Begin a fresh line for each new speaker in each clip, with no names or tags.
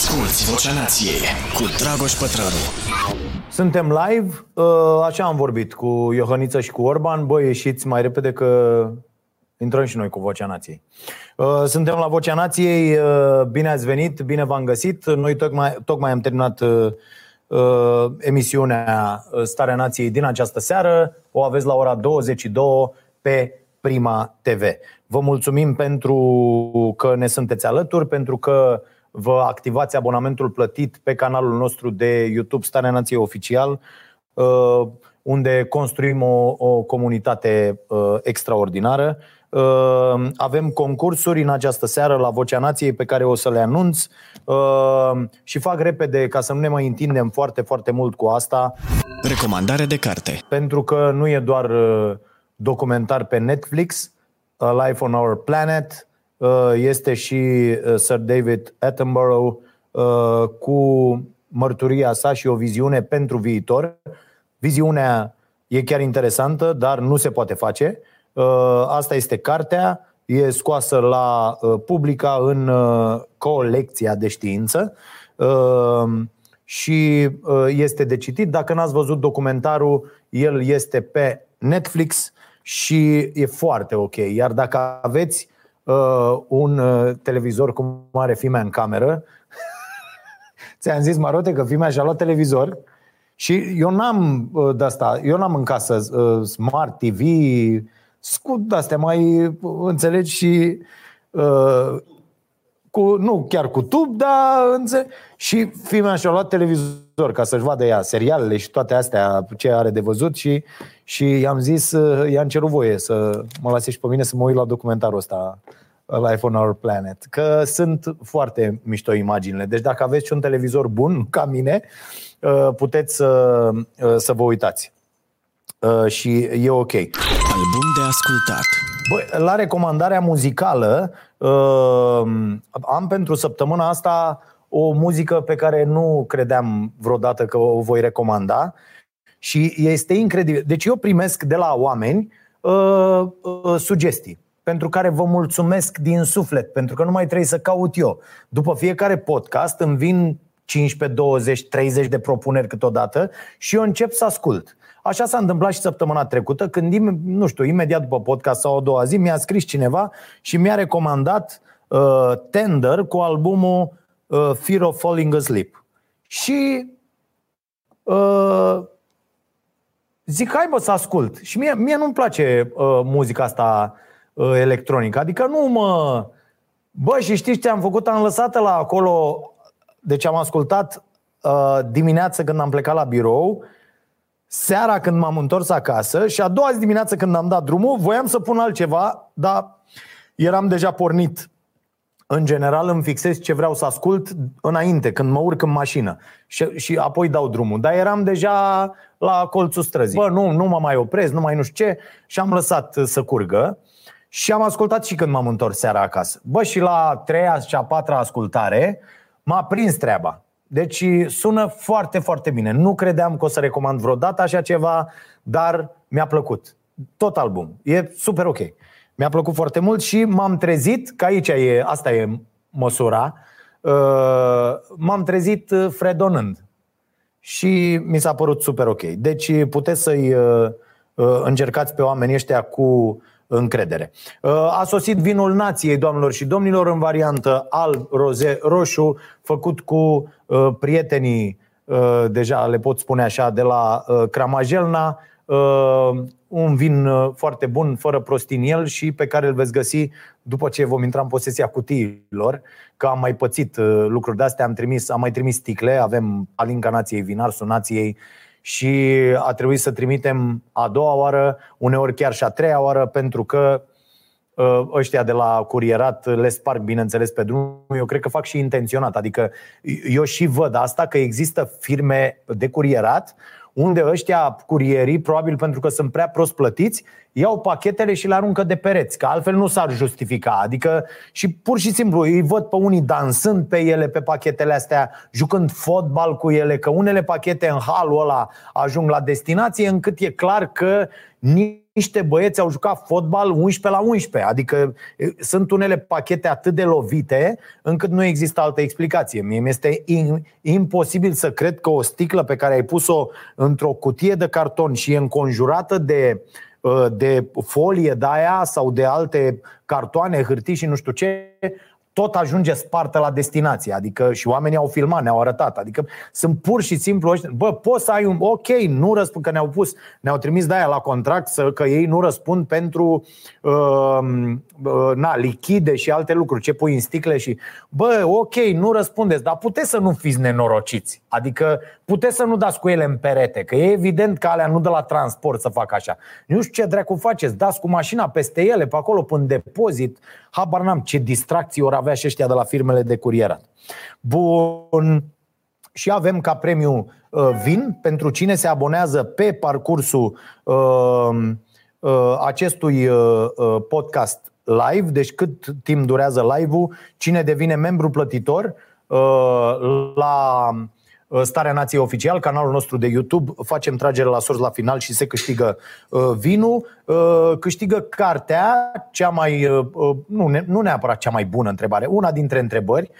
Asculți Vocea Nației cu Dragoș Pătrălu.
Suntem live, uh, așa am vorbit cu Iohăniță și cu Orban. Băi, ieșiți mai repede că intrăm și noi cu Vocea Nației. Uh, suntem la Vocea Nației, uh, bine ați venit, bine v-am găsit. Noi tocmai, tocmai am terminat emisiunea Starea Nației din această seară. O aveți la ora 22 pe Prima TV. Vă mulțumim pentru că ne sunteți alături, pentru că vă activați abonamentul plătit pe canalul nostru de YouTube Starea Nației Oficial, uh, unde construim o, o comunitate uh, extraordinară. Uh, avem concursuri în această seară la Vocea Nației pe care o să le anunț și fac repede ca să nu ne mai întindem foarte, foarte mult cu asta.
Recomandare de carte.
Pentru că nu e doar documentar pe Netflix, A Life on Our Planet, Uh, este și uh, Sir David Attenborough uh, cu mărturia sa și o viziune pentru viitor. Viziunea e chiar interesantă, dar nu se poate face. Asta este cartea, e scoasă la publica în colecția de știință și este de citit. Dacă n-ați văzut documentarul, el este pe Netflix și e foarte ok. Iar dacă aveți uh, un uh, televizor cum are fimea în cameră. Ți-am zis, Marote, că fimea și-a luat televizor și eu n-am uh, de asta, eu n-am în casă uh, Smart TV, scut de-astea mai uh, înțelegi și uh, cu, nu chiar cu tub, dar înțe- și fimea și-a luat televizor ca să-și vadă ea serialele și toate astea ce are de văzut și, și i-am zis, uh, i-am cerut voie să mă lase și pe mine să mă uit la documentarul ăsta Life on Our Planet. Că sunt foarte mișto imaginile. Deci dacă aveți un televizor bun, ca mine, uh, puteți să, uh, să vă uitați. Uh, și e ok.
Album de ascultat.
Băi, la recomandarea muzicală am pentru săptămâna asta o muzică pe care nu credeam vreodată că o voi recomanda și este incredibil. Deci eu primesc de la oameni uh, uh, sugestii pentru care vă mulțumesc din suflet, pentru că nu mai trebuie să caut eu. După fiecare podcast îmi vin 15, 20, 30 de propuneri câteodată și eu încep să ascult. Așa s-a întâmplat și săptămâna trecută, când, nu știu, imediat după podcast sau a doua zi, mi-a scris cineva și mi-a recomandat uh, Tender cu albumul uh, Fear of Falling Asleep. Și uh, zic, hai bă să ascult. Și mie, mie nu-mi place uh, muzica asta Uh, electronic. Adică nu mă... Bă, și știți ce am făcut? Am lăsat la acolo... Deci am ascultat uh, dimineața când am plecat la birou, seara când m-am întors acasă și a doua zi dimineață când am dat drumul, voiam să pun altceva, dar eram deja pornit. În general îmi fixez ce vreau să ascult înainte, când mă urc în mașină și, și apoi dau drumul. Dar eram deja la colțul străzii. Bă, nu, nu mă mai opresc, nu mai nu știu ce și am lăsat să curgă. Și am ascultat și când m-am întors seara acasă. Bă, și la treia și a patra ascultare m-a prins treaba. Deci sună foarte, foarte bine. Nu credeam că o să recomand vreodată așa ceva, dar mi-a plăcut. Tot album. E super ok. Mi-a plăcut foarte mult și m-am trezit, că aici e, asta e măsura, uh, m-am trezit fredonând. Și mi s-a părut super ok. Deci puteți să-i uh, uh, încercați pe oamenii ăștia cu încredere. Uh, a sosit vinul nației, doamnelor și domnilor, în variantă alb, roze, roșu, făcut cu uh, prietenii, uh, deja le pot spune așa, de la Cramajelna, un vin foarte bun, fără prostii în el și pe care îl veți găsi după ce vom intra în posesia cutiilor, că am mai pățit lucruri de astea, am, trimis, am mai trimis sticle, avem Alinca Nației, Vinarsul Nației, și a trebuit să trimitem a doua oară, uneori chiar și a treia oară, pentru că ă, ăștia de la curierat le sparg, bineînțeles, pe drum. Eu cred că fac și intenționat. Adică eu și văd asta, că există firme de curierat unde ăștia curierii, probabil pentru că sunt prea prost plătiți, iau pachetele și le aruncă de pereți, că altfel nu s-ar justifica. Adică și pur și simplu îi văd pe unii dansând pe ele, pe pachetele astea, jucând fotbal cu ele, că unele pachete în halul ăla ajung la destinație, încât e clar că nici niște băieți au jucat fotbal 11 la 11. Adică sunt unele pachete atât de lovite încât nu există altă explicație. Mie mi-este imposibil să cred că o sticlă pe care ai pus-o într-o cutie de carton și e înconjurată de de folie de aia sau de alte cartoane, hârtii și nu știu ce, tot ajunge spartă la destinație. Adică și oamenii au filmat, ne-au arătat. Adică sunt pur și simplu ăștia. Bă, poți să ai un... Ok, nu răspund, că ne-au pus, ne-au trimis de aia la contract să, că ei nu răspund pentru uh, uh, na, lichide și alte lucruri. Ce pui în sticle și... Bă, ok, nu răspundeți, dar puteți să nu fiți nenorociți. Adică puteți să nu dați cu ele în perete, că e evident că alea nu de la transport să facă așa. Nu știu ce dracu faceți, dați cu mașina peste ele, pe acolo, până depozit. Habar n-am ce distracții ori avea și ăștia de la firmele de curierat. Bun. Și avem ca premiu uh, vin pentru cine se abonează pe parcursul uh, uh, acestui uh, uh podcast live, deci cât timp durează live-ul, cine devine membru plătitor uh, la Uh, Starea Nației Oficial, canalul nostru de YouTube, facem tragere la sorți la final și se câștigă uh, vinul. Uh, câștigă cartea, cea mai, nu, nu neapărat cea mai bună întrebare, una dintre întrebări,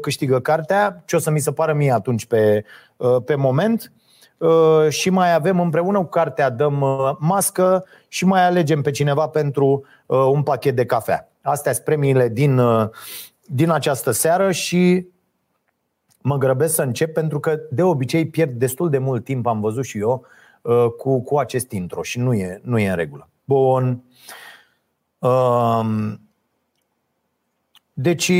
câștigă cartea, ce o să mi se pară mie atunci pe, pe moment. Și mai avem împreună cu cartea, dăm mască și mai alegem pe cineva pentru un pachet de cafea. Astea sunt premiile din, din această seară și mă grăbesc să încep pentru că de obicei pierd destul de mult timp, am văzut și eu, uh, cu, cu acest intro și nu e, nu e în regulă. Bun. Um, deci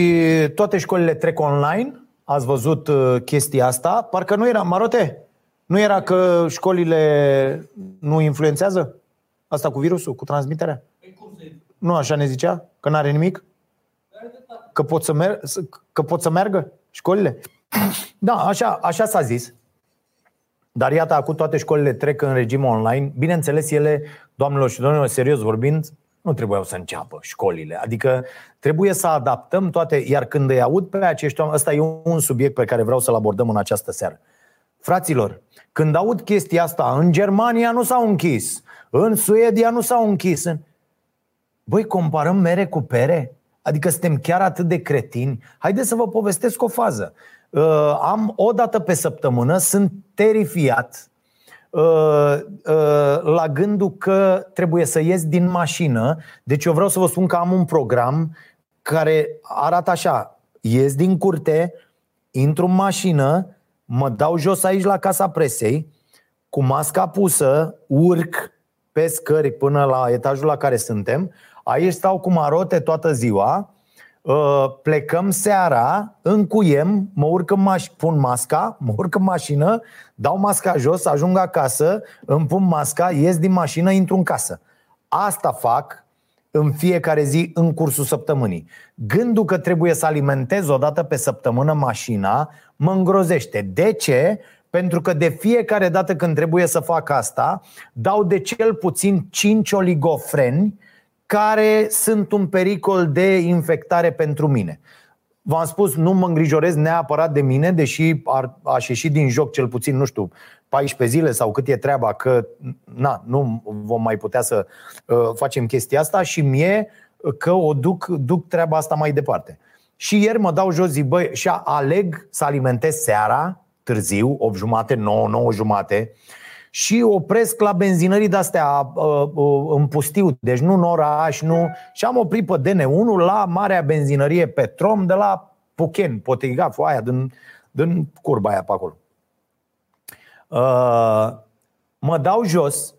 toate școlile trec online, ați văzut uh, chestia asta, parcă nu era, Marote, nu era că școlile nu influențează asta cu virusul, cu transmiterea? Păi nu așa ne zicea? Că nu are nimic? Că pot să, mer- că pot să meargă școlile? Da, așa, așa s-a zis. Dar iată, acum toate școlile trec în regim online. Bineînțeles, ele, doamnelor și domnilor, serios vorbind, nu trebuiau să înceapă școlile. Adică trebuie să adaptăm toate, iar când îi aud pe acești oameni, ăsta e un subiect pe care vreau să-l abordăm în această seară. Fraților, când aud chestia asta, în Germania nu s-au închis, în Suedia nu s-au închis. În... Băi, comparăm mere cu pere? Adică suntem chiar atât de cretini? Haideți să vă povestesc o fază. Uh, am o dată pe săptămână, sunt terifiat uh, uh, la gândul că trebuie să ies din mașină. Deci eu vreau să vă spun că am un program care arată așa. Ies din curte, intru în mașină, mă dau jos aici la casa presei, cu masca pusă, urc pe scări până la etajul la care suntem. Aici stau cu marote toată ziua Uh, plecăm seara, încuiem, mă urc în maș- pun masca, mă urc în mașină, dau masca jos, ajung acasă, îmi pun masca, ies din mașină, intru în casă. Asta fac în fiecare zi în cursul săptămânii. Gândul că trebuie să alimentez o dată pe săptămână mașina mă îngrozește. De ce? Pentru că de fiecare dată când trebuie să fac asta, dau de cel puțin 5 oligofreni care sunt un pericol de infectare pentru mine. V-am spus, nu mă îngrijorez neapărat de mine, deși ar, aș ieși din joc cel puțin, nu știu, 14 zile sau cât e treaba, că na, nu vom mai putea să uh, facem chestia asta și mie că o duc, duc treaba asta mai departe. Și ieri mă dau jos, zic, băi, și aleg să alimentez seara, târziu, 8 jumate, 9, 9 jumate, și opresc la benzinării de-astea uh, uh, în pustiu, deci nu în oraș, nu. Și am oprit pe DN1 la marea benzinărie Petrom de la Puchen, Potegaf, aia, din, din curba aia pe acolo. Uh, mă dau jos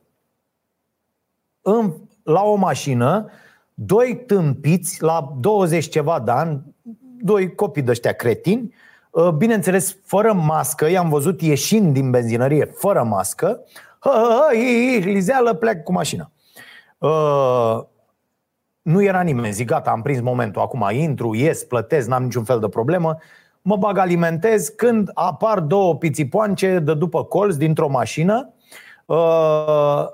în, la o mașină, doi tâmpiți la 20 ceva de ani, doi copii de ăștia cretini, Uh, bineînțeles, fără mască, i-am văzut ieșind din benzinărie fără mască, lizeală, plec cu mașina. Uh, nu era nimeni, zic gata, am prins momentul, acum intru, ies, plătesc, n-am niciun fel de problemă, mă bag alimentez când apar două pițipoance de după colț dintr-o mașină, uh,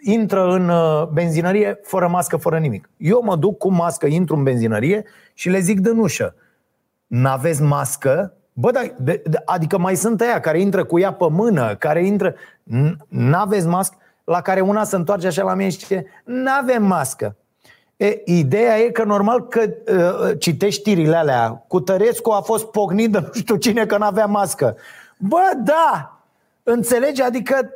intră în uh, benzinărie fără mască, fără nimic. Eu mă duc cu mască, intru în benzinărie și le zic de nușă, n-aveți mască, Bă, da, de, de, adică mai sunt aia care intră cu ea pe mână, care intră... N-aveți mască? la care una se întoarce așa la mine și zice, nu avem mască. E, ideea e că normal că uh, citești știrile alea, cu Tărescu a fost pognit de nu știu cine că nu avea mască. Bă, da, înțelegi? Adică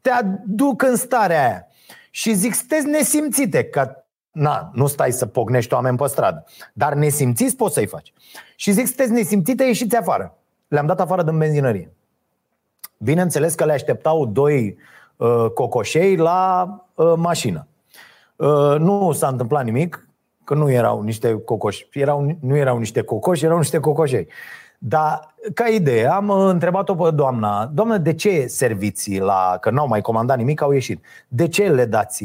te aduc în starea aia. Și zic, sunteți nesimțite, că na, nu stai să pognești oameni pe stradă, dar nesimțiți poți să-i faci. Și zic, sunteți nesimțite, ieșiți afară. Le-am dat afară din benzinărie. Bineînțeles că le așteptau doi uh, cocoșei la uh, mașină. Uh, nu s-a întâmplat nimic, că nu erau niște cocoși. Erau, nu erau niște cocoși, erau niște cocoșei. Dar, ca idee, am întrebat-o pe doamna, doamnă, de ce serviții la, că n-au mai comandat nimic, au ieșit. De ce le dați?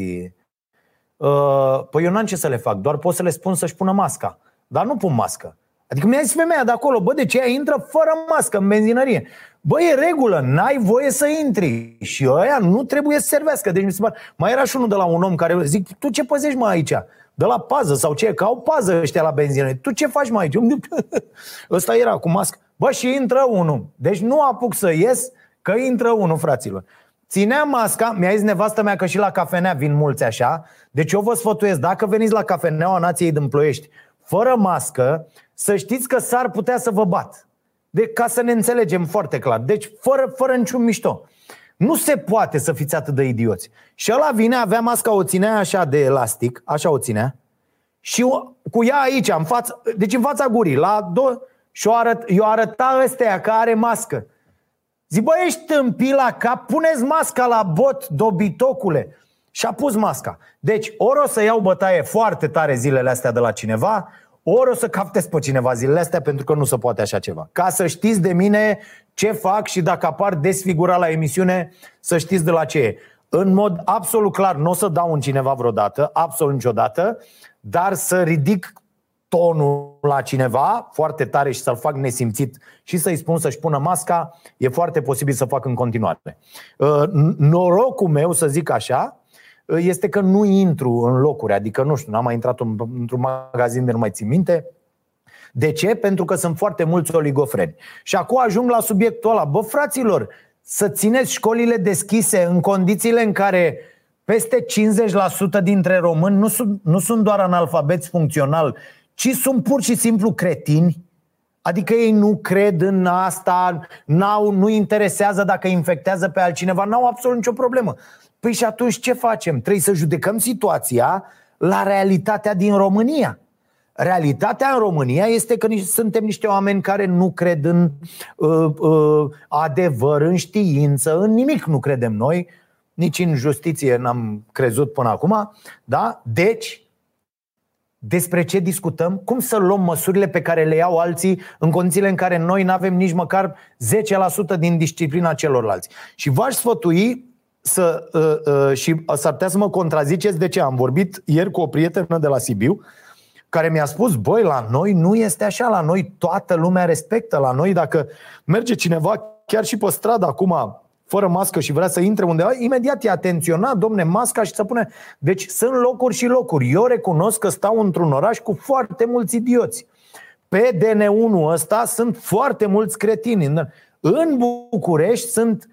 Uh, păi eu n-am ce să le fac, doar pot să le spun să-și pună masca. Dar nu pun mască. Adică mi-a zis femeia de acolo, bă, de ce ea intră fără mască în benzinărie? Bă, e regulă, n-ai voie să intri și ăia nu trebuie să servească. Deci mi se pare, mai era și unul de la un om care zic, tu ce păzești mai aici? De la pază sau ce? Că au pază ăștia la benzinărie. Tu ce faci mai aici? Ăsta era cu mască. Bă, și intră unul. Deci nu apuc să ies, că intră unul, fraților. Ținea masca, mi-a zis nevastă mea că și la cafenea vin mulți așa. Deci eu vă sfătuiesc, dacă veniți la cafeneaua Nației din Ploiești, fără mască, să știți că s-ar putea să vă bat. De, ca să ne înțelegem foarte clar. Deci, fără, fără niciun mișto. Nu se poate să fiți atât de idioți. Și ăla vine, avea masca, o ținea așa de elastic, așa o ținea, și cu ea aici, în față, deci în fața gurii, la două, și o arăt, eu arăta ăstea că are mască. Zic, bă, ești tâmpit la cap, puneți masca la bot, dobitocule. Și a pus masca. Deci, ori o să iau bătaie foarte tare zilele astea de la cineva, ori o să captez pe cineva zilele astea pentru că nu se poate așa ceva. Ca să știți de mine ce fac și dacă apar desfigurat la emisiune, să știți de la ce e. În mod absolut clar, nu o să dau în cineva vreodată, absolut niciodată, dar să ridic tonul la cineva foarte tare și să-l fac nesimțit și să-i spun să-și pună masca, e foarte posibil să fac în continuare. Uh, norocul meu, să zic așa, este că nu intru în locuri, adică nu știu, n-am mai intrat într-un magazin de nu mai țin minte, de ce? Pentru că sunt foarte mulți oligofreni. Și acum ajung la subiectul ăla. Bă, fraților, să țineți școlile deschise în condițiile în care peste 50% dintre români nu sunt, nu sunt doar analfabeți funcțional, ci sunt pur și simplu cretini. Adică ei nu cred în asta, n-au, nu interesează dacă infectează pe altcineva, n-au absolut nicio problemă. Păi și atunci ce facem? Trebuie să judecăm situația la realitatea din România. Realitatea în România este că suntem niște oameni care nu cred în uh, uh, adevăr, în știință, în nimic nu credem noi, nici în justiție n-am crezut până acum. Da? Deci, despre ce discutăm? Cum să luăm măsurile pe care le iau alții în condițiile în care noi nu avem nici măcar 10% din disciplina celorlalți? Și v-aș sfătui să, uh, uh, și s-ar putea să mă contraziceți de ce am vorbit ieri cu o prietenă de la Sibiu care mi-a spus, băi, la noi nu este așa, la noi toată lumea respectă, la noi dacă merge cineva chiar și pe stradă acum fără mască și vrea să intre undeva, imediat e atenționat, domne, masca și să pune... Deci sunt locuri și locuri. Eu recunosc că stau într-un oraș cu foarte mulți idioți. Pe DN1 ăsta sunt foarte mulți cretini. În București sunt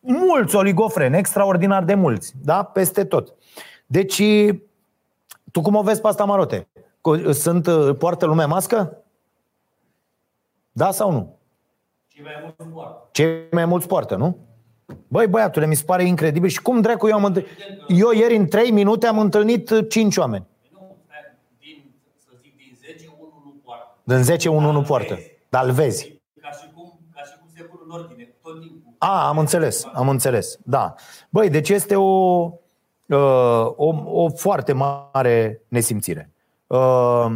mulți oligofreni, extraordinar de mulți, da? Peste tot. Deci, tu cum o vezi pe asta, Marote? Sunt, poartă lumea mască? Da sau nu? Cei mai mulți poartă. Cei mai mulți poartă, nu? Băi, băiatule, mi se pare incredibil. Și cum dracu eu am întâlnit? Eu ieri în 3 minute am întâlnit 5 oameni. din, să zic, din 10, unul nu poartă. Din 10, unul nu poartă. Dar îl vezi. Ca și cum, ca și cum se pun în ordine, tot timpul. A, am înțeles, am înțeles. Da. Băi, deci este o, uh, o, o foarte mare nesimțire. Uh,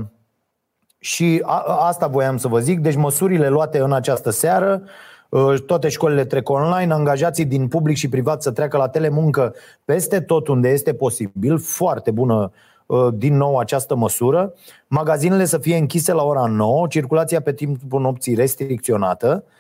și a, asta voiam să vă zic. Deci măsurile luate în această seară, uh, toate școlile trec online, angajații din public și privat să treacă la telemuncă peste tot unde este posibil. Foarte bună din nou această măsură. Magazinele să fie închise la ora 9, circulația pe timpul nopții restricționată uh,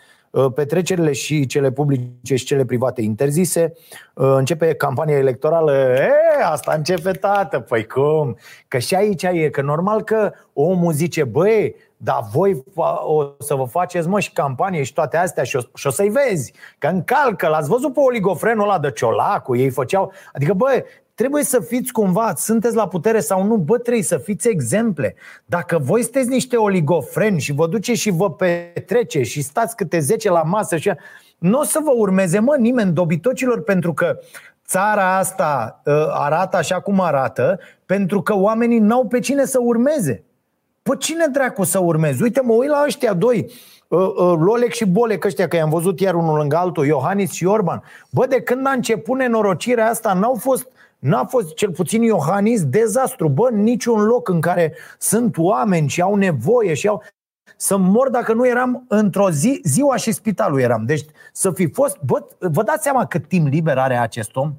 petrecerile și cele publice și cele private interzise, uh, începe campania electorală, e, asta începe tată, păi cum? Că și aici e, că normal că omul zice, băi, dar voi o să vă faceți, mă, și campanie și toate astea și o, și o să-i vezi, că încalcă, l-ați văzut pe oligofrenul ăla de ciolacu, ei făceau, adică, bă, trebuie să fiți cumva, sunteți la putere sau nu, bă, trebuie să fiți exemple. Dacă voi sunteți niște oligofreni și vă duceți și vă petrece și stați câte 10 la masă și nu o să vă urmeze, mă, nimeni, dobitocilor, pentru că țara asta uh, arată așa cum arată, pentru că oamenii n-au pe cine să urmeze. Păi cine dracu să urmezi? Uite, mă uit la ăștia doi, uh, uh, Lolec și Bolec ăștia, că i-am văzut iar unul lângă altul, Iohannis și Orban. Bă, de când a început nenorocirea asta, n-au fost N-a fost, cel puțin Iohannis, dezastru. Bă, niciun loc în care sunt oameni și au nevoie și au... Să mor dacă nu eram într-o zi, ziua și spitalul eram. Deci să fi fost... Bă, vă dați seama cât timp liber are acest om?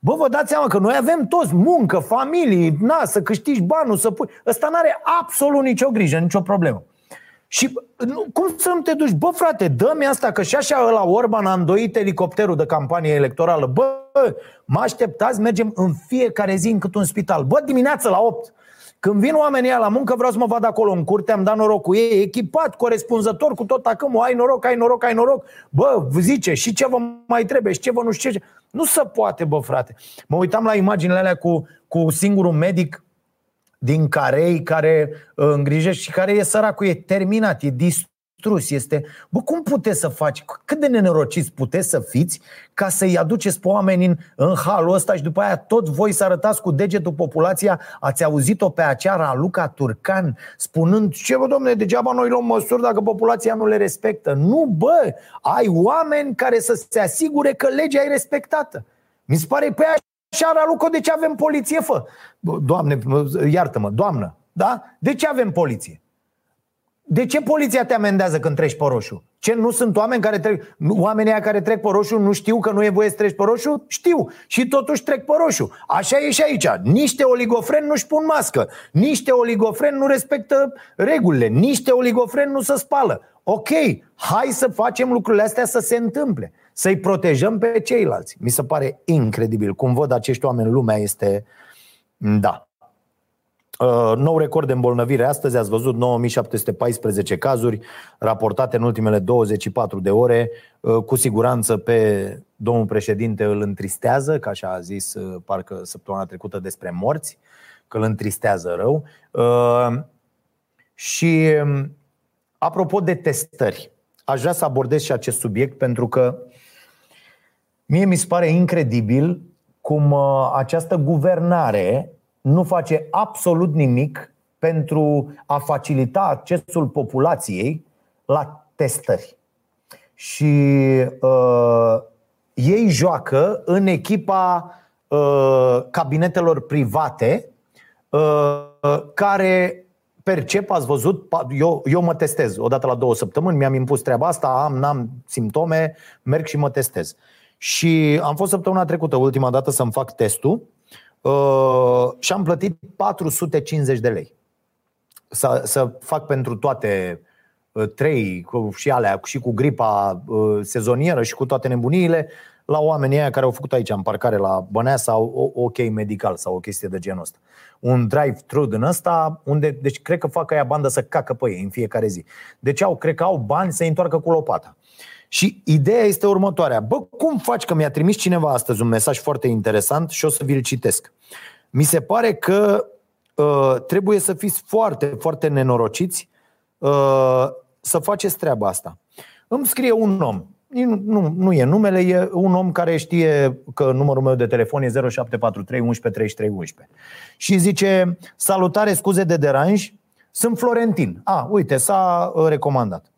Bă, vă dați seama că noi avem toți muncă, familii, na, să câștigi banul, să pui... Ăsta n-are absolut nicio grijă, nicio problemă. Și nu, cum să nu te duci? Bă, frate, dă-mi asta, că și așa la Orban a îndoit elicopterul de campanie electorală. Bă, mă așteptați, mergem în fiecare zi în cât un spital. Bă, dimineața la 8. Când vin oamenii la muncă, vreau să mă vad acolo în curte, am dat noroc cu ei, echipat, corespunzător cu tot acum, ai noroc, ai noroc, ai noroc. Bă, zice, și ce vă mai trebuie, și ce vă nu știu ce. Nu se poate, bă, frate. Mă uitam la imaginile alea cu, cu singurul medic din Carei care uh, îngrijește și care e săracul, e terminat, e distrus, este... Bă, cum puteți să faci? Cât de nenorociți puteți să fiți ca să-i aduceți pe oameni în, în halul ăsta și după aia tot voi să arătați cu degetul populația, ați auzit-o pe acea Raluca Turcan spunând ce bă, domne, degeaba noi luăm măsuri dacă populația nu le respectă. Nu, bă, ai oameni care să se asigure că legea e respectată. Mi se pare pe aia și Araluco, de ce avem poliție, fă? Doamne, iartă-mă, doamnă, da? De ce avem poliție? De ce poliția te amendează când treci pe roșu? Ce, nu sunt oameni care trec, oamenii care trec pe roșu nu știu că nu e voie să treci pe roșu? Știu. Și totuși trec pe roșu. Așa e și aici. Niște oligofreni nu-și pun mască. Niște oligofreni nu respectă regulile. Niște oligofreni nu se spală. Ok, hai să facem lucrurile astea să se întâmple să-i protejăm pe ceilalți. Mi se pare incredibil. Cum văd acești oameni, lumea este... Da. Uh, nou record de îmbolnăvire astăzi, ați văzut 9714 cazuri raportate în ultimele 24 de ore. Uh, cu siguranță pe domnul președinte îl întristează, ca așa a zis uh, parcă săptămâna trecută despre morți, că îl întristează rău. Și um, apropo de testări, aș vrea să abordez și acest subiect pentru că Mie mi se pare incredibil cum uh, această guvernare nu face absolut nimic pentru a facilita accesul populației la testări. Și uh, ei joacă în echipa uh, cabinetelor private uh, care percep, ați văzut, eu, eu mă testez odată la două săptămâni, mi-am impus treaba asta, am, n-am simptome, merg și mă testez. Uh, și am fost săptămâna trecută, ultima dată, să-mi fac testul uh, și am plătit 450 de lei. Să, să fac pentru toate uh, trei, cu, și alea, și cu gripa uh, sezonieră și cu toate nebuniile, la oamenii aia care au făcut aici în parcare la Bănea sau OK medical sau o chestie de genul ăsta. Un drive-thru din ăsta, unde, deci cred că fac aia bandă să cacă pe ei în fiecare zi. Deci au, cred că au bani să întoarcă cu lopata. Și ideea este următoarea. Bă, cum faci că mi-a trimis cineva astăzi un mesaj foarte interesant și o să vi-l citesc. Mi se pare că uh, trebuie să fiți foarte, foarte nenorociți uh, să faceți treaba asta. Îmi scrie un om, nu, nu e numele, e un om care știe că numărul meu de telefon e 0743 11 33 11. Și zice, salutare, scuze de deranj, sunt Florentin. A, uite, s-a uh, recomandat.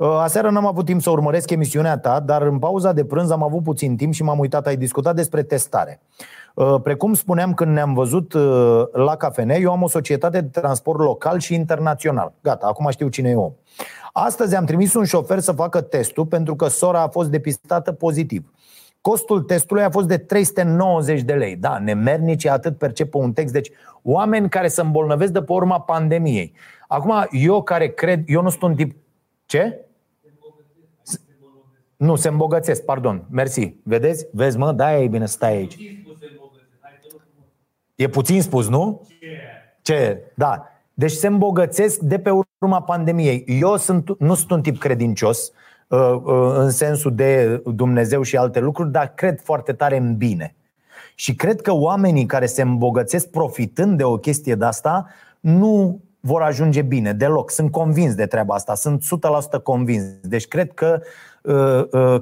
Uh, aseară n-am avut timp să urmăresc emisiunea ta, dar în pauza de prânz am avut puțin timp și m-am uitat, ai discutat despre testare. Uh, precum spuneam când ne-am văzut uh, la cafene, eu am o societate de transport local și internațional. Gata, acum știu cine e om. Astăzi am trimis un șofer să facă testul pentru că sora a fost depistată pozitiv. Costul testului a fost de 390 de lei. Da, nemernici atât percepă un text. Deci oameni care se îmbolnăvesc de pe urma pandemiei. Acum, eu care cred, eu nu sunt un tip... Ce? Nu, se îmbogățesc, pardon. Mersi. Vedeți? Vezi, mă, da, e bine să stai aici. E puțin spus, nu? Ce? Da. Deci se îmbogățesc de pe urma pandemiei. Eu sunt, nu sunt un tip credincios uh, uh, în sensul de Dumnezeu și alte lucruri, dar cred foarte tare în bine. Și cred că oamenii care se îmbogățesc profitând de o chestie de asta nu vor ajunge bine deloc. Sunt convins de treaba asta, sunt 100% convins. Deci cred că uh, uh,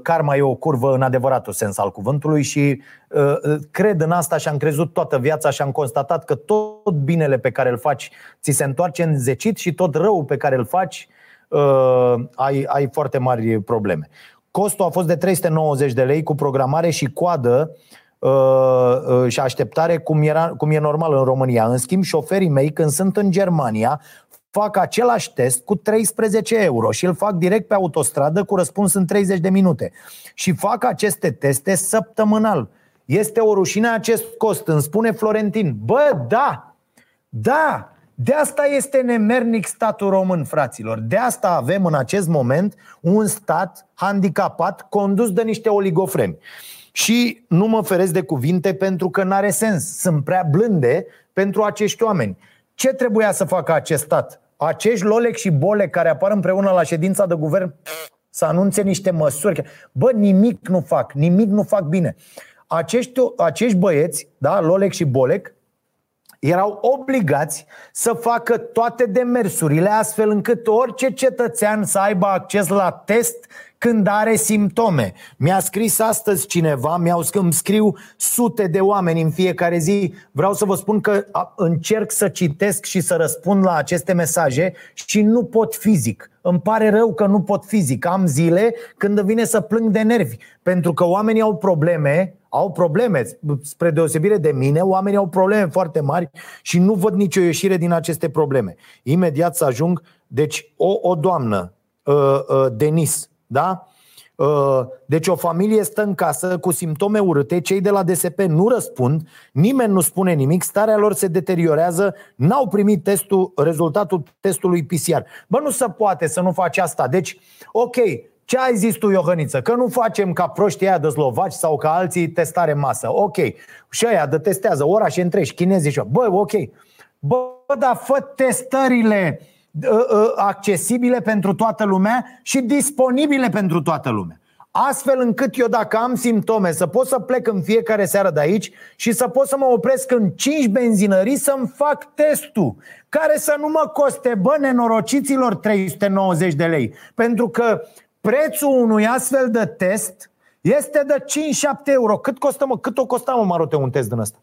karma e o curvă în adevăratul sens al cuvântului și uh, uh, cred în asta și am crezut toată viața și am constatat că tot binele pe care îl faci ți se întoarce în zecit și tot răul pe care îl faci uh, ai, ai foarte mari probleme. Costul a fost de 390 de lei cu programare și coadă Uh, uh, și așteptare cum, era, cum e normal în România. În schimb, șoferii mei, când sunt în Germania, fac același test cu 13 euro și îl fac direct pe autostradă cu răspuns în 30 de minute. Și fac aceste teste săptămânal. Este o rușine acest cost, îmi spune Florentin. Bă, da, da, de asta este nemernic statul român, fraților. De asta avem în acest moment un stat handicapat condus de niște oligofreni. Și nu mă feresc de cuvinte pentru că n-are sens. Sunt prea blânde pentru acești oameni. Ce trebuia să facă acest stat? Acești Lolec și Bole care apar împreună la ședința de guvern să anunțe niște măsuri. Bă, nimic nu fac, nimic nu fac bine. Acești, acești băieți, da, Lolec și Bolec, erau obligați să facă toate demersurile astfel încât orice cetățean să aibă acces la test când are simptome. Mi-a scris astăzi cineva, mi-au îmi scriu sute de oameni în fiecare zi. Vreau să vă spun că încerc să citesc și să răspund la aceste mesaje și nu pot fizic. Îmi pare rău că nu pot fizic. Am zile când vine să plâng de nervi, pentru că oamenii au probleme au probleme, spre deosebire de mine, oamenii au probleme foarte mari și nu văd nicio ieșire din aceste probleme. Imediat să ajung, deci o, o doamnă, uh, uh, Denis, da? Uh, deci o familie stă în casă cu simptome urâte, cei de la DSP nu răspund, nimeni nu spune nimic, starea lor se deteriorează, n-au primit testul, rezultatul testului PCR. Bă, nu se poate să nu faci asta. Deci, ok, ce ai zis tu, Iohăniță? Că nu facem ca proștii aia de slovaci sau ca alții testare masă. Ok. Și aia de testează orașe întregi, chinezii și Bă, ok. Bă, dar fă testările ă, ă, accesibile pentru toată lumea și disponibile pentru toată lumea. Astfel încât eu dacă am simptome să pot să plec în fiecare seară de aici și să pot să mă opresc în 5 benzinării să-mi fac testul care să nu mă coste, bă, nenorociților 390 de lei. Pentru că Prețul unui astfel de test este de 5-7 euro. Cât costă, mă? Cât o costa, mă, Marote, un test din ăsta?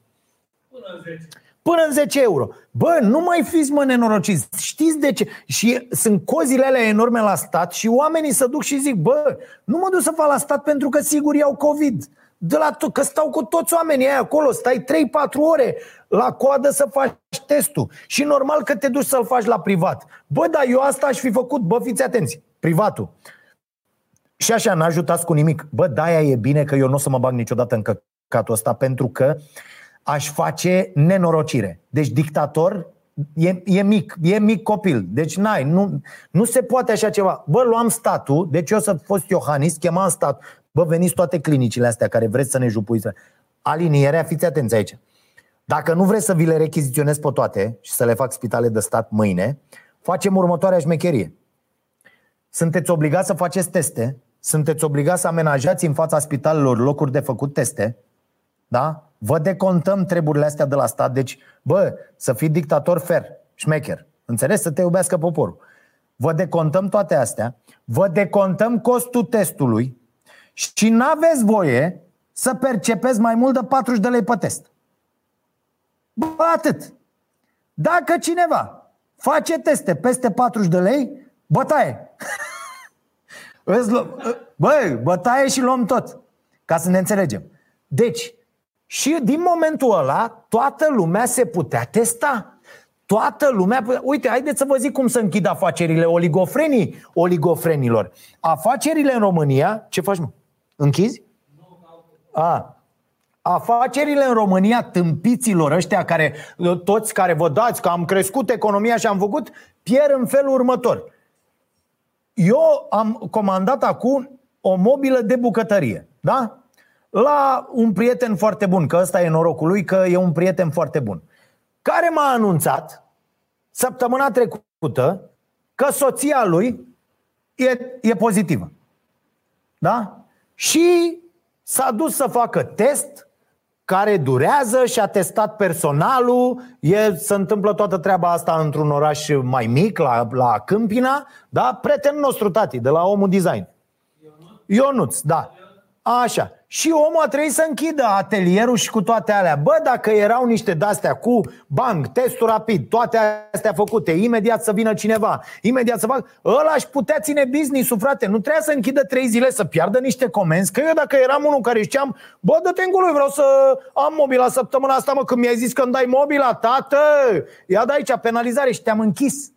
Până în 10.
Până în 10 euro. Bă, nu mai fiți, mă, nenorociți. Știți de ce? Și sunt cozile alea enorme la stat și oamenii să duc și zic, bă, nu mă duc să fac la stat pentru că sigur iau COVID. De la to- că stau cu toți oamenii aia acolo, stai 3-4 ore la coadă să faci testul. Și normal că te duci să-l faci la privat. Bă, dar eu asta aș fi făcut, bă, fiți atenți, privatul. Și așa, n-a ajutat cu nimic. Bă, de-aia e bine că eu nu o să mă bag niciodată în căcatul ăsta, pentru că aș face nenorocire. Deci dictator e, e mic, e mic copil. Deci n-ai, nu, nu se poate așa ceva. Bă, luam statul, deci eu să fost Iohannis, chemam stat. Bă, veniți toate clinicile astea care vreți să ne jupuiți. Alinierea, fiți atenți aici. Dacă nu vreți să vi le rechiziționez pe toate și să le fac spitale de stat mâine, facem următoarea șmecherie. Sunteți obligați să faceți teste sunteți obligați să amenajați în fața spitalelor locuri de făcut teste, da? Vă decontăm treburile astea de la stat, deci, bă, să fii dictator fer, șmecher, înțeles? Să te iubească poporul. Vă decontăm toate astea, vă decontăm costul testului și nu aveți voie să percepeți mai mult de 40 de lei pe test. Bă, atât. Dacă cineva face teste peste 40 de lei, bătaie. Băi, bătaie și luăm tot. Ca să ne înțelegem. Deci, și din momentul ăla, toată lumea se putea testa. Toată lumea... Uite, haideți să vă zic cum să închid afacerile oligofrenii oligofrenilor. Afacerile în România... Ce faci, mă? Închizi? A, afacerile în România, tâmpiților ăștia care, toți care vă dați că am crescut economia și am făcut, pierd în felul următor. Eu am comandat acum o mobilă de bucătărie, da? La un prieten foarte bun, că ăsta e norocul lui, că e un prieten foarte bun, care m-a anunțat săptămâna trecută că soția lui e, e pozitivă. Da? Și s-a dus să facă test care durează și a testat personalul. E, se întâmplă toată treaba asta într-un oraș mai mic, la, la Câmpina. Da? Prietenul nostru, tati, de la Omul Design. Ionuț, da. Așa. Și omul a trebuit să închidă atelierul și cu toate alea. Bă, dacă erau niște de-astea cu banc, testul rapid, toate astea făcute, imediat să vină cineva, imediat să fac, ăla aș putea ține business-ul, frate. Nu trebuia să închidă trei zile, să piardă niște comenzi. Că eu dacă eram unul care știam, bă, dă-te în vreau să am mobila săptămâna asta, mă, când mi-ai zis că îmi dai mobila, tată, ia de aici penalizare și te-am închis.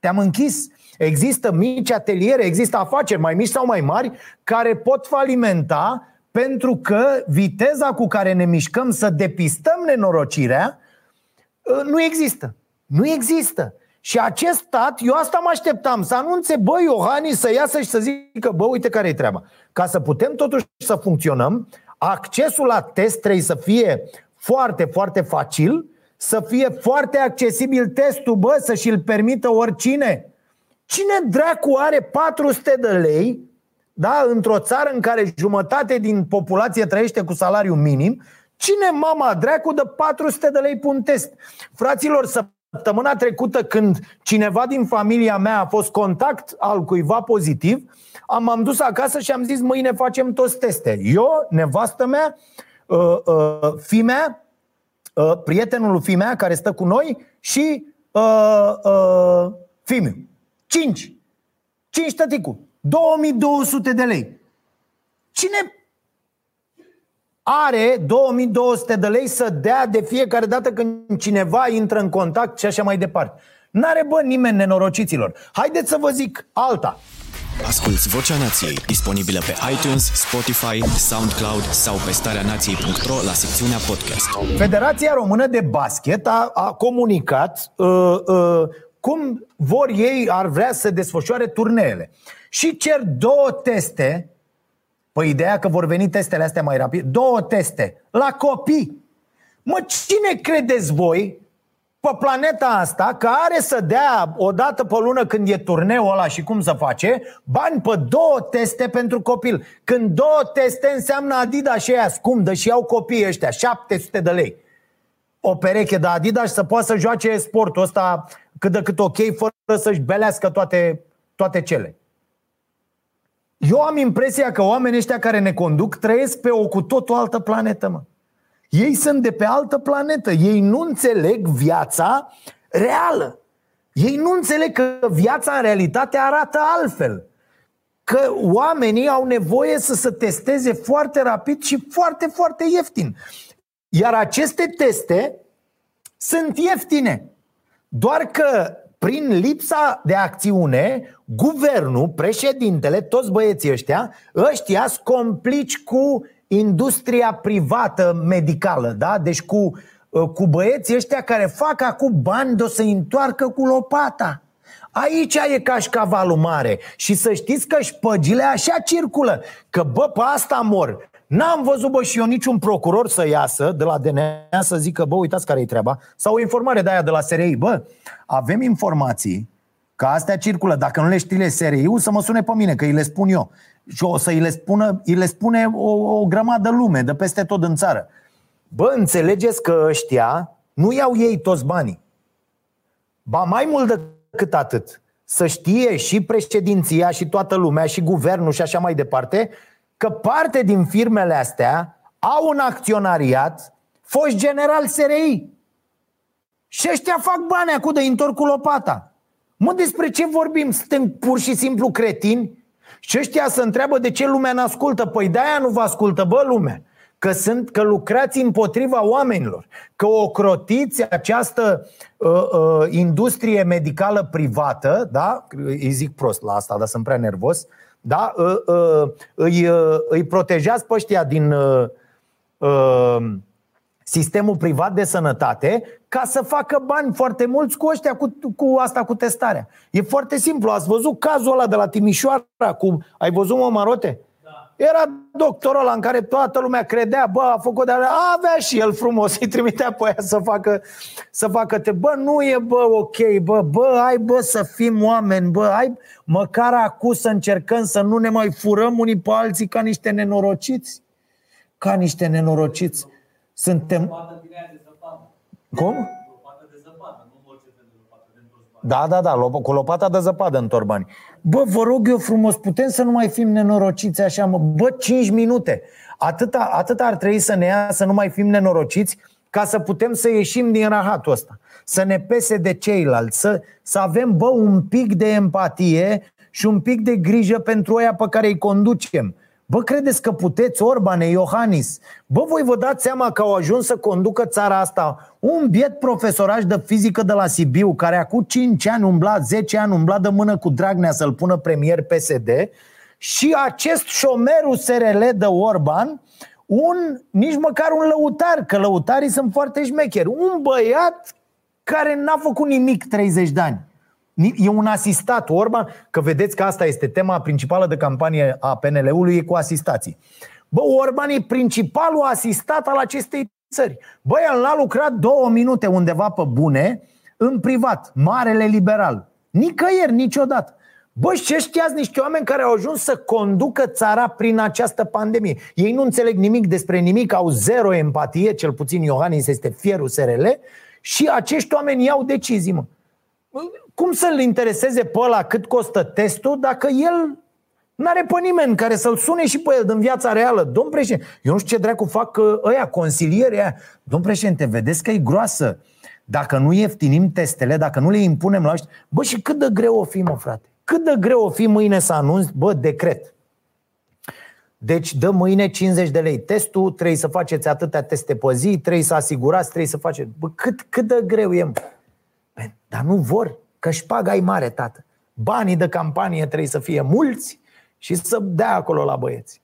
Te-am închis. Există mici ateliere, există afaceri mai mici sau mai mari care pot falimenta pentru că viteza cu care ne mișcăm să depistăm nenorocirea ă, nu există. Nu există. Și acest stat, eu asta mă așteptam, să anunțe, bă, Iohannis să iasă și să zică, bă, uite care e treaba. Ca să putem totuși să funcționăm, accesul la test trebuie să fie foarte, foarte facil, să fie foarte accesibil testul, bă, să și-l permită oricine. Cine dracu are 400 de lei da, într-o țară în care jumătate din populație trăiește cu salariu minim, cine mama dracu de 400 de lei pe un test? Fraților, săptămâna trecută când cineva din familia mea a fost contact al cuiva pozitiv, am, am dus acasă și am zis mâine facem toți teste. Eu, nevastă mea, uh, uh, fimea, uh, prietenul fimea care stă cu noi și uh, uh, fimiu. Cinci. Cinci tăticu. 2200 de lei. Cine are 2200 de lei să dea de fiecare dată când cineva intră în contact și așa mai departe? N-are bă nimeni nenorociților. Haideți să vă zic alta.
Asculți Vocea Nației, disponibilă pe iTunes, Spotify, SoundCloud sau pe starea nației.ro la secțiunea podcast.
Federația Română de Basket a, a comunicat uh, uh, cum vor ei, ar vrea să desfășoare turneele. Și cer două teste, pe ideea că vor veni testele astea mai rapid, două teste la copii. Mă, cine credeți voi pe planeta asta că are să dea o dată pe lună când e turneul ăla și cum să face, bani pe două teste pentru copil. Când două teste înseamnă Adidas și aia scumdă și iau copiii ăștia, 700 de lei. O pereche de Adidas să poată să joace sportul ăsta cât de cât ok, fără să-și belească toate, toate cele. Eu am impresia că oamenii ăștia care ne conduc trăiesc pe o cu tot o altă planetă, mă. Ei sunt de pe altă planetă. Ei nu înțeleg viața reală. Ei nu înțeleg că viața în realitate arată altfel. Că oamenii au nevoie să se testeze foarte rapid și foarte, foarte ieftin. Iar aceste teste sunt ieftine. Doar că prin lipsa de acțiune, guvernul, președintele, toți băieții ăștia, ăștia sunt complici cu industria privată medicală, da? Deci cu, uh, cu băieții ăștia care fac acum bani de o să întoarcă cu lopata. Aici e cașcavalul mare Și să știți că șpăgile așa circulă Că bă, pe asta mor N-am văzut, bă, și eu niciun procuror să iasă de la DNA să zică, bă, uitați care e treaba. Sau o informare de aia de la SRI, bă, avem informații că astea circulă. Dacă nu le știe SRI-ul, să mă sune pe mine, că îi le spun eu. Și o să îi le, spună, îi le spune o, o grămadă lume de peste tot în țară. Bă, înțelegeți că ăștia nu iau ei toți banii. Ba mai mult decât atât, să știe și președinția și toată lumea și guvernul și așa mai departe că parte din firmele astea au un acționariat fost general SRI. Și ăștia fac bani acum de întorc cu lopata. Mă, despre ce vorbim? Suntem pur și simplu cretini? Și ăștia se întreabă de ce lumea nu ascultă. Păi de-aia nu vă ascultă, bă, lumea. Că, sunt, că lucrați împotriva oamenilor. Că o crotiți această uh, uh, industrie medicală privată, da? Îi zic prost la asta, dar sunt prea nervos. Uh, da? îi, îi protejează pe ăștia din sistemul privat de sănătate ca să facă bani foarte mulți cu ăștia, cu, cu asta, cu testarea. E foarte simplu. Ați văzut cazul ăla de la Timișoara? Cu, ai văzut, mă, Marote? Da. Era doctorul ăla în care toată lumea credea, bă, a făcut de avea și el frumos, îi trimitea pe aia să facă, să facă te. Bă, nu e, bă, ok, bă, bă, hai, bă, să fim oameni, bă, hai măcar acum să încercăm să nu ne mai furăm unii pe alții ca niște nenorociți. Ca niște nenorociți. Suntem... Cum? Da, da, da, cu lopata de zăpadă în torbani. Bă, vă rog eu frumos, putem să nu mai fim nenorociți așa, mă? Bă, 5 minute. Atâta, atâta ar trebui să ne ia să nu mai fim nenorociți ca să putem să ieșim din rahatul ăsta. Să ne pese de ceilalți, să, să avem, bă, un pic de empatie și un pic de grijă pentru oia pe care îi conducem. Bă, credeți că puteți, Orbane, Iohannis? Bă, voi vă dați seama că au ajuns să conducă țara asta un biet profesoraj de fizică de la Sibiu, care acum 5 ani umbla, 10 ani umbla de mână cu Dragnea să-l pună premier PSD și acest șomerul SRL de Orban, un, nici măcar un lăutar, că lăutarii sunt foarte șmecheri, un băiat care n-a făcut nimic 30 de ani. E un asistat Orban, că vedeți că asta este tema principală de campanie a PNL-ului, e cu asistații. Bă, Orban e principalul asistat al acestei țări. Băi, el n-a lucrat două minute undeva pe bune, în privat, marele liberal. Nicăieri, niciodată. Bă, ce știați niște oameni care au ajuns să conducă țara prin această pandemie? Ei nu înțeleg nimic despre nimic, au zero empatie, cel puțin Iohannis este fierul SRL, și acești oameni iau decizii, mă cum să-l intereseze pe ăla cât costă testul dacă el N-are pe nimeni care să-l sune și pe el din viața reală. Domn președinte, eu nu știu ce dracu fac uh, ăia, consilierii aia. Domn președinte, vedeți că e groasă. Dacă nu ieftinim testele, dacă nu le impunem la ăștia, bă, și cât de greu o fi, mă, frate? Cât de greu o fi mâine să anunți, bă, decret. Deci dă mâine 50 de lei testul, trebuie să faceți atâtea teste pe zi, trebuie să asigurați, trebuie să faceți... Bă, cât, cât de greu e, mă? Dar nu vor. Că șpaga e mare, tată. Banii de campanie trebuie să fie mulți și să dea acolo la băieți.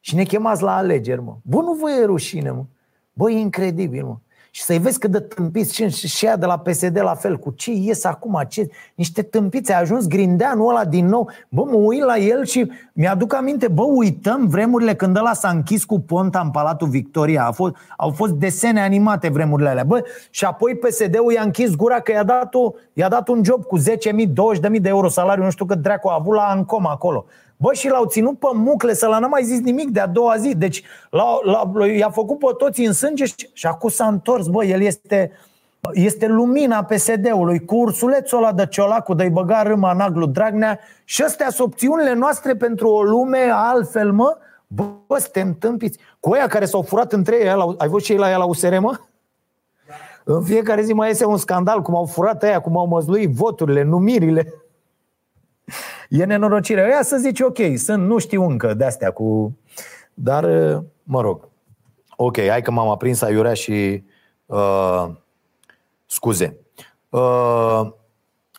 Și ne chemați la alegeri, mă. Bă, nu vă e rușine, mă. Bă, e incredibil, mă și să-i vezi cât de tâmpiți și, și ea de la PSD la fel, cu ce ies acum, ce, niște tâmpiți, a ajuns grindeanul ăla din nou, bă, mă uit la el și mi-aduc aminte, bă, uităm vremurile când ăla s-a închis cu ponta în Palatul Victoria, a fost, au fost desene animate vremurile alea, bă, și apoi PSD-ul i-a închis gura că i-a dat, o, i-a dat un job cu 10.000, 20.000 de euro salariu, nu știu cât dracu a avut la Ancom acolo. Bă, și l-au ținut pe mucle să l n-a mai zis nimic de a doua zi. Deci l-a, l-a, i-a făcut pe toți în sânge și, și acum s-a întors. Bă, el este, este lumina PSD-ului cu ursulețul ăla de ciolacul de-i băga râma în aglu Dragnea și astea sunt opțiunile noastre pentru o lume altfel, mă. Bă, suntem tâmpiți. Cu aia care s-au furat între ei, ai văzut și ei la ea la USR, mă? În fiecare zi mai iese un scandal, cum au furat aia, cum au măzluit voturile, numirile. E nenorocirea. Ea să zice, ok, sunt, nu știu încă de astea cu... Dar, mă rog. Ok, hai că m-am aprins aiurea și uh, scuze. Uh,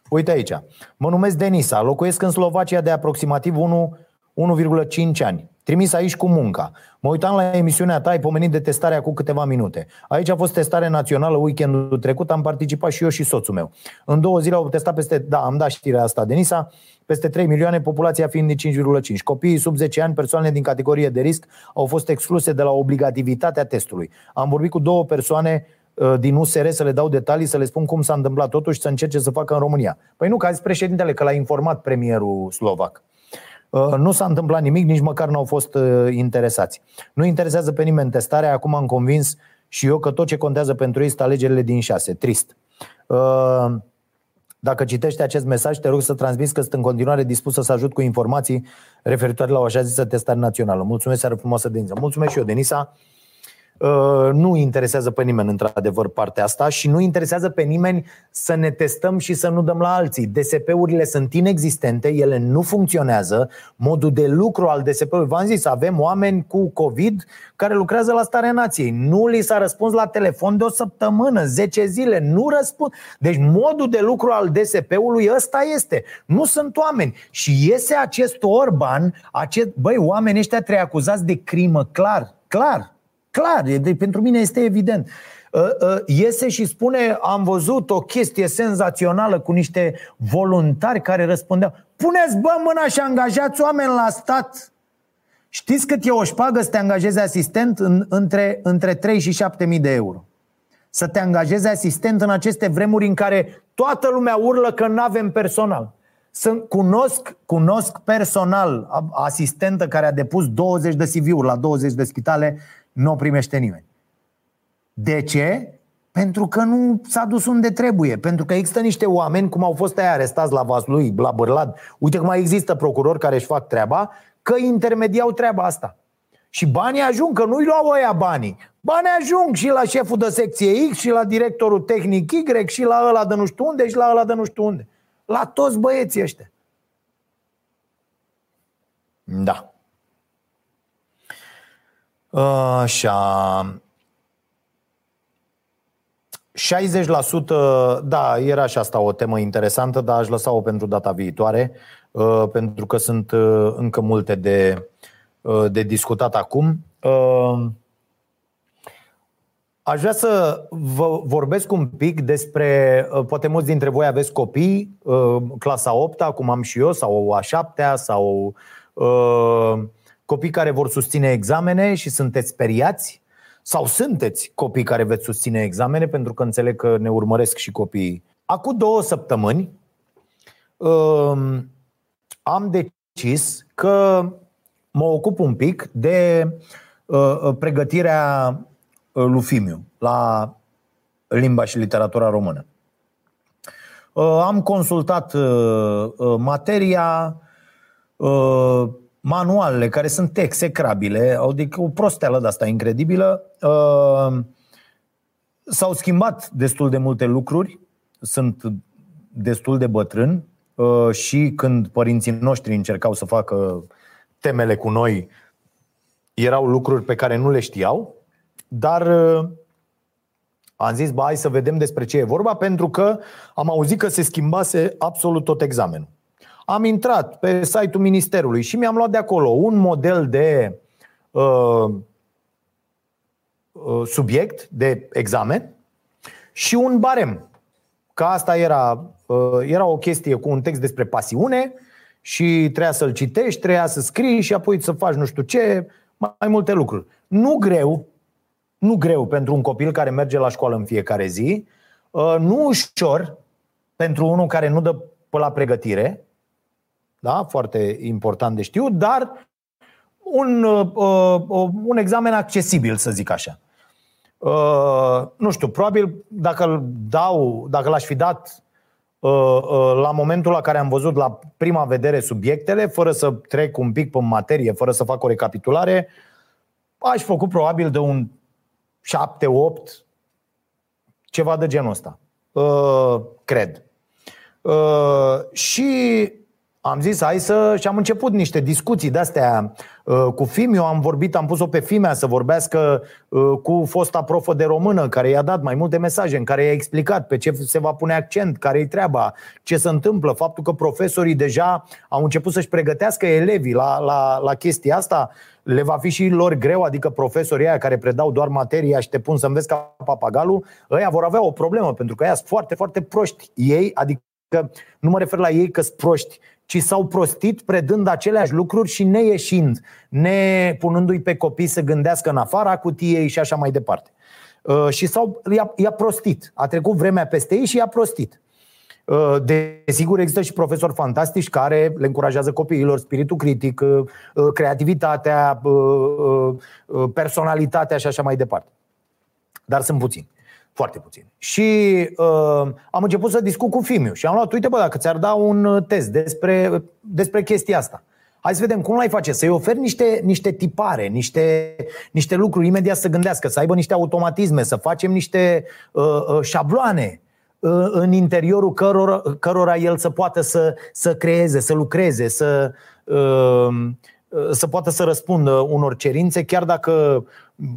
uite aici. Mă numesc Denisa, locuiesc în Slovacia de aproximativ 1,5 ani. Trimis aici cu munca. Mă uitam la emisiunea ta, ai pomenit de testarea cu câteva minute. Aici a fost testare națională weekendul trecut, am participat și eu și soțul meu. În două zile au testat peste, da, am dat știrea asta, Denisa, peste 3 milioane, populația fiind de 5,5. Copiii sub 10 ani, persoane din categorie de risc, au fost excluse de la obligativitatea testului. Am vorbit cu două persoane uh, din USR să le dau detalii, să le spun cum s-a întâmplat totuși, să încerce să facă în România. Păi nu, că a zis președintele că l-a informat premierul slovac. Uh, nu s-a întâmplat nimic, nici măcar nu au fost uh, interesați. Nu interesează pe nimeni testarea, acum am convins și eu că tot ce contează pentru ei sunt alegerile din șase. Trist. Uh, dacă citești acest mesaj, te rog să transmiți că sunt în continuare dispusă să ajut cu informații referitoare la o așa zisă testare națională. Mulțumesc, seară frumoasă, Denisa. Mulțumesc și eu, Denisa. Uh, nu interesează pe nimeni, într-adevăr, partea asta și nu interesează pe nimeni să ne testăm și să nu dăm la alții. DSP-urile sunt inexistente, ele nu funcționează. Modul de lucru al DSP-ului, v-am zis, avem oameni cu COVID care lucrează la starea nației. Nu li s-a răspuns la telefon de o săptămână, 10 zile, nu răspund. Deci modul de lucru al DSP-ului ăsta este. Nu sunt oameni. Și iese acest Orban, acest, băi, oamenii ăștia trebuie acuzați de crimă, clar, clar, Clar, de, pentru mine este evident. Uh, uh, iese și spune, am văzut o chestie senzațională cu niște voluntari care răspundeau. Puneți bă mâna și angajați oameni la stat Știți cât e o șpagă să te angajezi asistent în, între, între 3 și 7 mii de euro? Să te angajezi asistent în aceste vremuri în care toată lumea urlă că nu avem personal. Sunt, cunosc, cunosc personal asistentă care a depus 20 de CV-uri la 20 de spitale, nu o primește nimeni. De ce? Pentru că nu s-a dus unde trebuie. Pentru că există niște oameni, cum au fost aia arestați la Vaslui, la Bărlad. Uite că mai există procurori care își fac treaba, că intermediau treaba asta. Și banii ajung, că nu-i luau ăia banii. Banii ajung și la șeful de secție X, și la directorul tehnic Y, și la ăla de nu știu unde, și la ăla de nu știu unde. La toți băieții ăștia. Da. Așa. 60%, da, era și asta o temă interesantă, dar aș lăsa-o pentru data viitoare, uh, pentru că sunt uh, încă multe de, uh, de discutat acum. Aș vrea să vă vorbesc un pic despre, poate mulți dintre voi aveți copii, clasa 8 cum am și eu, sau a 7 sau copii care vor susține examene și sunteți speriați sau sunteți copii care veți susține examene, pentru că înțeleg că ne urmăresc și copiii. Acum două săptămâni um, am decis că mă ocup un pic de uh, uh, pregătirea uh, lui Fimiu la limba și literatura română. Am consultat materia, manualele care sunt execrabile, adică o prosteală de asta incredibilă. Uh, s-au schimbat destul de multe lucruri, sunt destul de bătrân uh, și când părinții noștri încercau să facă temele cu noi, erau lucruri pe care nu le știau, dar uh, am zis, ba, hai să vedem despre ce e vorba, pentru că am auzit că se schimbase absolut tot examenul am intrat pe site-ul Ministerului și mi-am luat de acolo un model de uh, uh, subiect, de examen și un barem. Că asta era, uh, era o chestie cu un text despre pasiune și trebuia să-l citești, trebuia să scrii și apoi să faci nu știu ce, mai multe lucruri. Nu greu, nu greu pentru un copil care merge la școală în fiecare zi, uh, nu ușor pentru unul care nu dă pe la pregătire, da? foarte important de știut, dar un, uh, uh, un examen accesibil, să zic așa. Uh, nu știu, probabil dacă îl dau, dacă l-aș fi dat uh, uh, la momentul la care am văzut la prima vedere subiectele, fără să trec un pic pe materie, fără să fac o recapitulare, aș fi făcut probabil de un 7-8, ceva de genul ăsta. Uh, cred. Uh, și am zis, hai să... și am început niște discuții de-astea uh, cu Fimiu, am vorbit, am pus-o pe Fimea să vorbească uh, cu fosta profă de română, care i-a dat mai multe mesaje, în care i-a explicat pe ce se va pune accent, care e treaba, ce se întâmplă, faptul că profesorii deja au început să-și pregătească elevii la, la, la chestia asta, le va fi și lor greu, adică profesorii aia care predau doar materia și te pun să înveți ca papagalul, ăia vor avea o problemă, pentru că ăia sunt foarte, foarte proști. Ei, adică nu mă refer la ei că sunt proști, ci s-au prostit predând aceleași lucruri și neieșind, ne punându-i pe copii să gândească în afara cutiei și așa mai departe. Uh, și s-au, i-a, i-a prostit. A trecut vremea peste ei și i-a prostit. Uh, desigur, există și profesori fantastici care le încurajează copiilor spiritul critic, uh, creativitatea, personalitatea și așa mai departe. Dar sunt puțini. Foarte puțin. Și uh, am început să discut cu Fimiu și am luat, uite bă, dacă ți-ar da un uh, test despre, despre chestia asta. Hai să vedem cum l-ai face, să-i oferi niște, niște tipare, niște, niște lucruri imediat să gândească, să aibă niște automatisme, să facem niște uh, uh, șabloane uh, în interiorul cărora, cărora el să poată să, să creeze, să lucreze, să, uh, să poată să răspundă unor cerințe, chiar dacă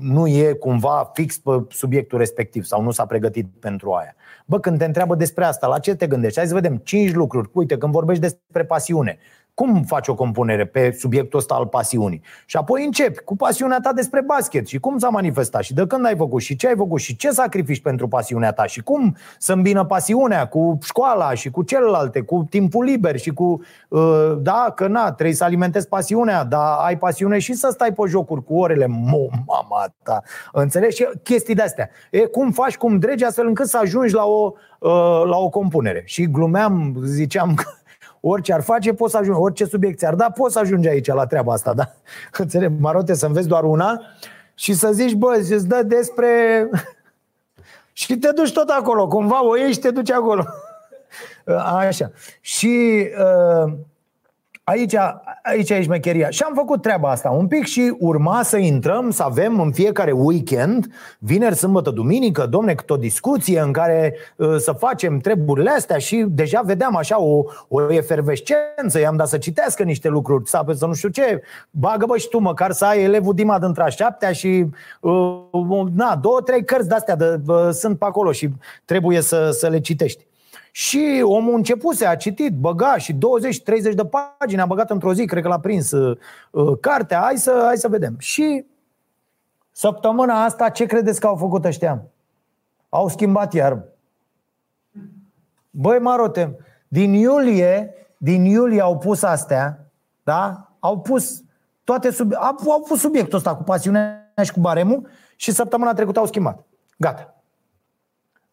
nu e cumva fix pe subiectul respectiv sau nu s-a pregătit pentru aia. Bă, când te întreabă despre asta, la ce te gândești? Hai să vedem cinci lucruri. Uite, când vorbești despre pasiune, Cum faci o compunere pe subiectul ăsta al pasiunii? Și apoi începi cu pasiunea ta despre basket și cum s-a manifestat și de când ai făcut și ce ai făcut și ce sacrifici pentru pasiunea ta și cum să îmbină pasiunea cu școala și cu celelalte, cu timpul liber și cu, uh, da, că na, trebuie să alimentezi pasiunea, dar ai pasiune și să stai pe jocuri cu orele, mo, mama ta, înțelegi? Și chestii de-astea. E, cum faci, cum dregi astfel încât să ajungi la o, uh, la o compunere. Și glumeam, ziceam că orice ar face, poți să ajungi, orice subiect ți-ar da, poți să ajungi aici la treaba asta, da? Înțeleg, marote, să înveți doar una și să zici, bă, îți dă despre... și te duci tot acolo, cumva o ieși și te duci acolo. Așa. Și uh, Aici, aici e șmecheria. Și am făcut treaba asta un pic și urma să intrăm, să avem în fiecare weekend, vineri, sâmbătă, duminică, domne, cât o discuție în care uh, să facem treburile astea și deja vedeam așa o, o efervescență, i-am dat să citească niște lucruri, să, să nu știu ce, bagă bă și tu măcar să ai elevul Dima dintre a șaptea și uh, na, două, trei cărți de-astea de, uh, sunt pe acolo și trebuie să, să le citești. Și omul începuse, a citit, băga și 20-30 de pagini a băgat într-o zi, cred că l-a prins uh, uh, cartea, hai să, hai să vedem. Și săptămâna asta, ce credeți că au făcut ăștia? Au schimbat iar. Băi, marote, din iulie, din iulie au pus astea, da? Au pus toate sub... au, au pus subiectul ăsta cu pasiunea și cu baremul și săptămâna trecută au schimbat. Gata.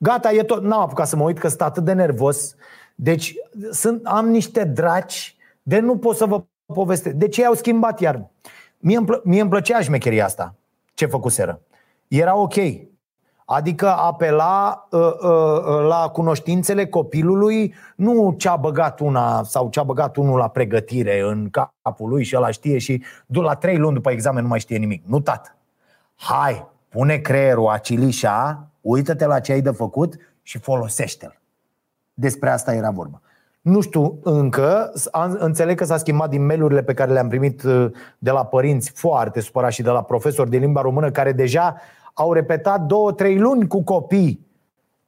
Gata, e tot. N-am apucat să mă uit că sunt atât de nervos. Deci sunt, am niște draci de nu pot să vă povestesc. De ce au schimbat iar? Mie îmi, plă, mie îmi plăcea șmecheria asta. Ce făcuseră. Era ok. Adică apela uh, uh, la cunoștințele copilului, nu ce-a băgat una sau ce-a băgat unul la pregătire în capul lui și ăla știe și la trei luni după examen nu mai știe nimic. Nu, tată. Hai, pune creierul acilișa Uită-te la ce ai de făcut și folosește-l. Despre asta era vorba. Nu știu încă, înțeleg că s-a schimbat din mailurile pe care le-am primit uh, de la părinți foarte supărați și de la profesori de limba română care deja au repetat două, trei luni cu copii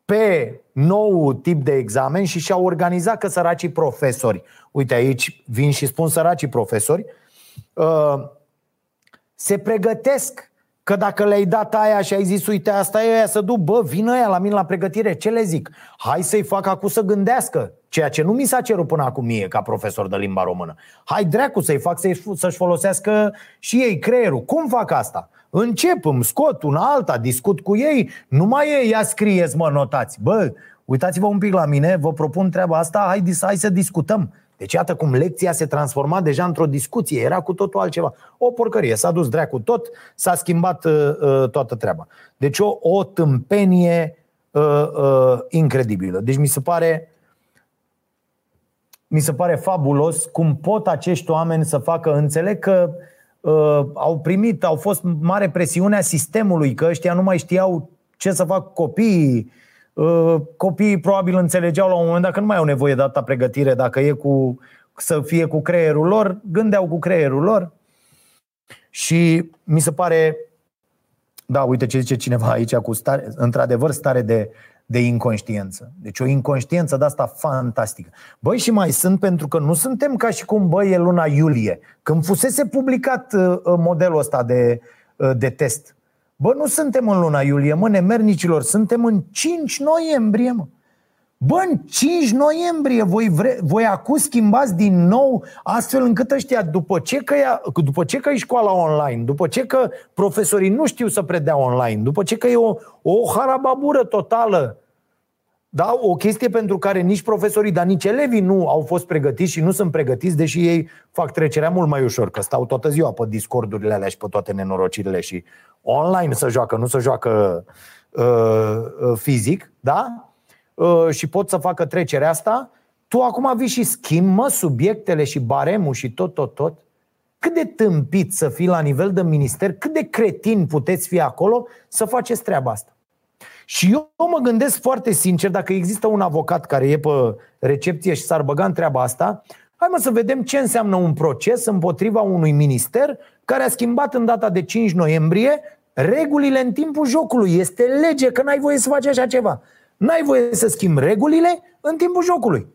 pe nou tip de examen și și-au organizat că săracii profesori, uite aici vin și spun săracii profesori, uh, se pregătesc Că dacă le-ai dat aia și ai zis, uite, asta e aia să duc, bă, vină aia la mine la pregătire, ce le zic? Hai să-i fac acum să gândească, ceea ce nu mi s-a cerut până acum mie ca profesor de limba română. Hai dracu să-i fac să-și folosească și ei creierul. Cum fac asta? Încep, îmi scot una alta, discut cu ei, nu mai e, ia scrieți mă, notați. Bă, uitați-vă un pic la mine, vă propun treaba asta, hai, hai să discutăm. Deci iată cum lecția se transforma deja într-o discuție, era cu totul altceva. O porcărie, s-a dus dracu tot, s-a schimbat uh, uh, toată treaba. Deci o, o tâmpenie uh, uh, incredibilă. Deci mi se pare mi se pare fabulos cum pot acești oameni să facă, înțeleg că uh, au primit, au fost mare presiune a sistemului, că ăștia nu mai știau ce să fac copiii, Uh, copiii probabil înțelegeau la un moment dat că nu mai au nevoie de atâta pregătire dacă e cu, să fie cu creierul lor, gândeau cu creierul lor și mi se pare, da, uite ce zice cineva aici cu stare, într-adevăr stare de, de inconștiență. Deci o inconștiență de asta fantastică. Băi, și mai sunt pentru că nu suntem ca și cum, băi, e luna iulie, când fusese publicat uh, modelul ăsta de, uh, de test. Bă, nu suntem în luna iulie, mă, nemernicilor, suntem în 5 noiembrie, mă. Bă, în 5 noiembrie voi, vre, voi acum schimbați din nou astfel încât ăștia, după ce, că ea, după ce că e școala online, după ce că profesorii nu știu să predea online, după ce că e o, o harababură totală, da, o chestie pentru care nici profesorii, dar nici elevii nu au fost pregătiți și nu sunt pregătiți, deși ei fac trecerea mult mai ușor, că stau toată ziua pe discordurile alea și pe toate nenorocirile și online să joacă, nu să joacă uh, uh, fizic, da? Uh, și pot să facă trecerea asta, tu acum vii și schimbi, mă, subiectele și baremul și tot, tot, tot. Cât de tâmpit să fii la nivel de minister, cât de cretin puteți fi acolo să faceți treaba asta. Și eu mă gândesc foarte sincer, dacă există un avocat care e pe recepție și s-ar băga în treaba asta, hai mă să vedem ce înseamnă un proces împotriva unui minister care a schimbat în data de 5 noiembrie regulile în timpul jocului. Este lege că n-ai voie să faci așa ceva. N-ai voie să schimbi regulile în timpul jocului.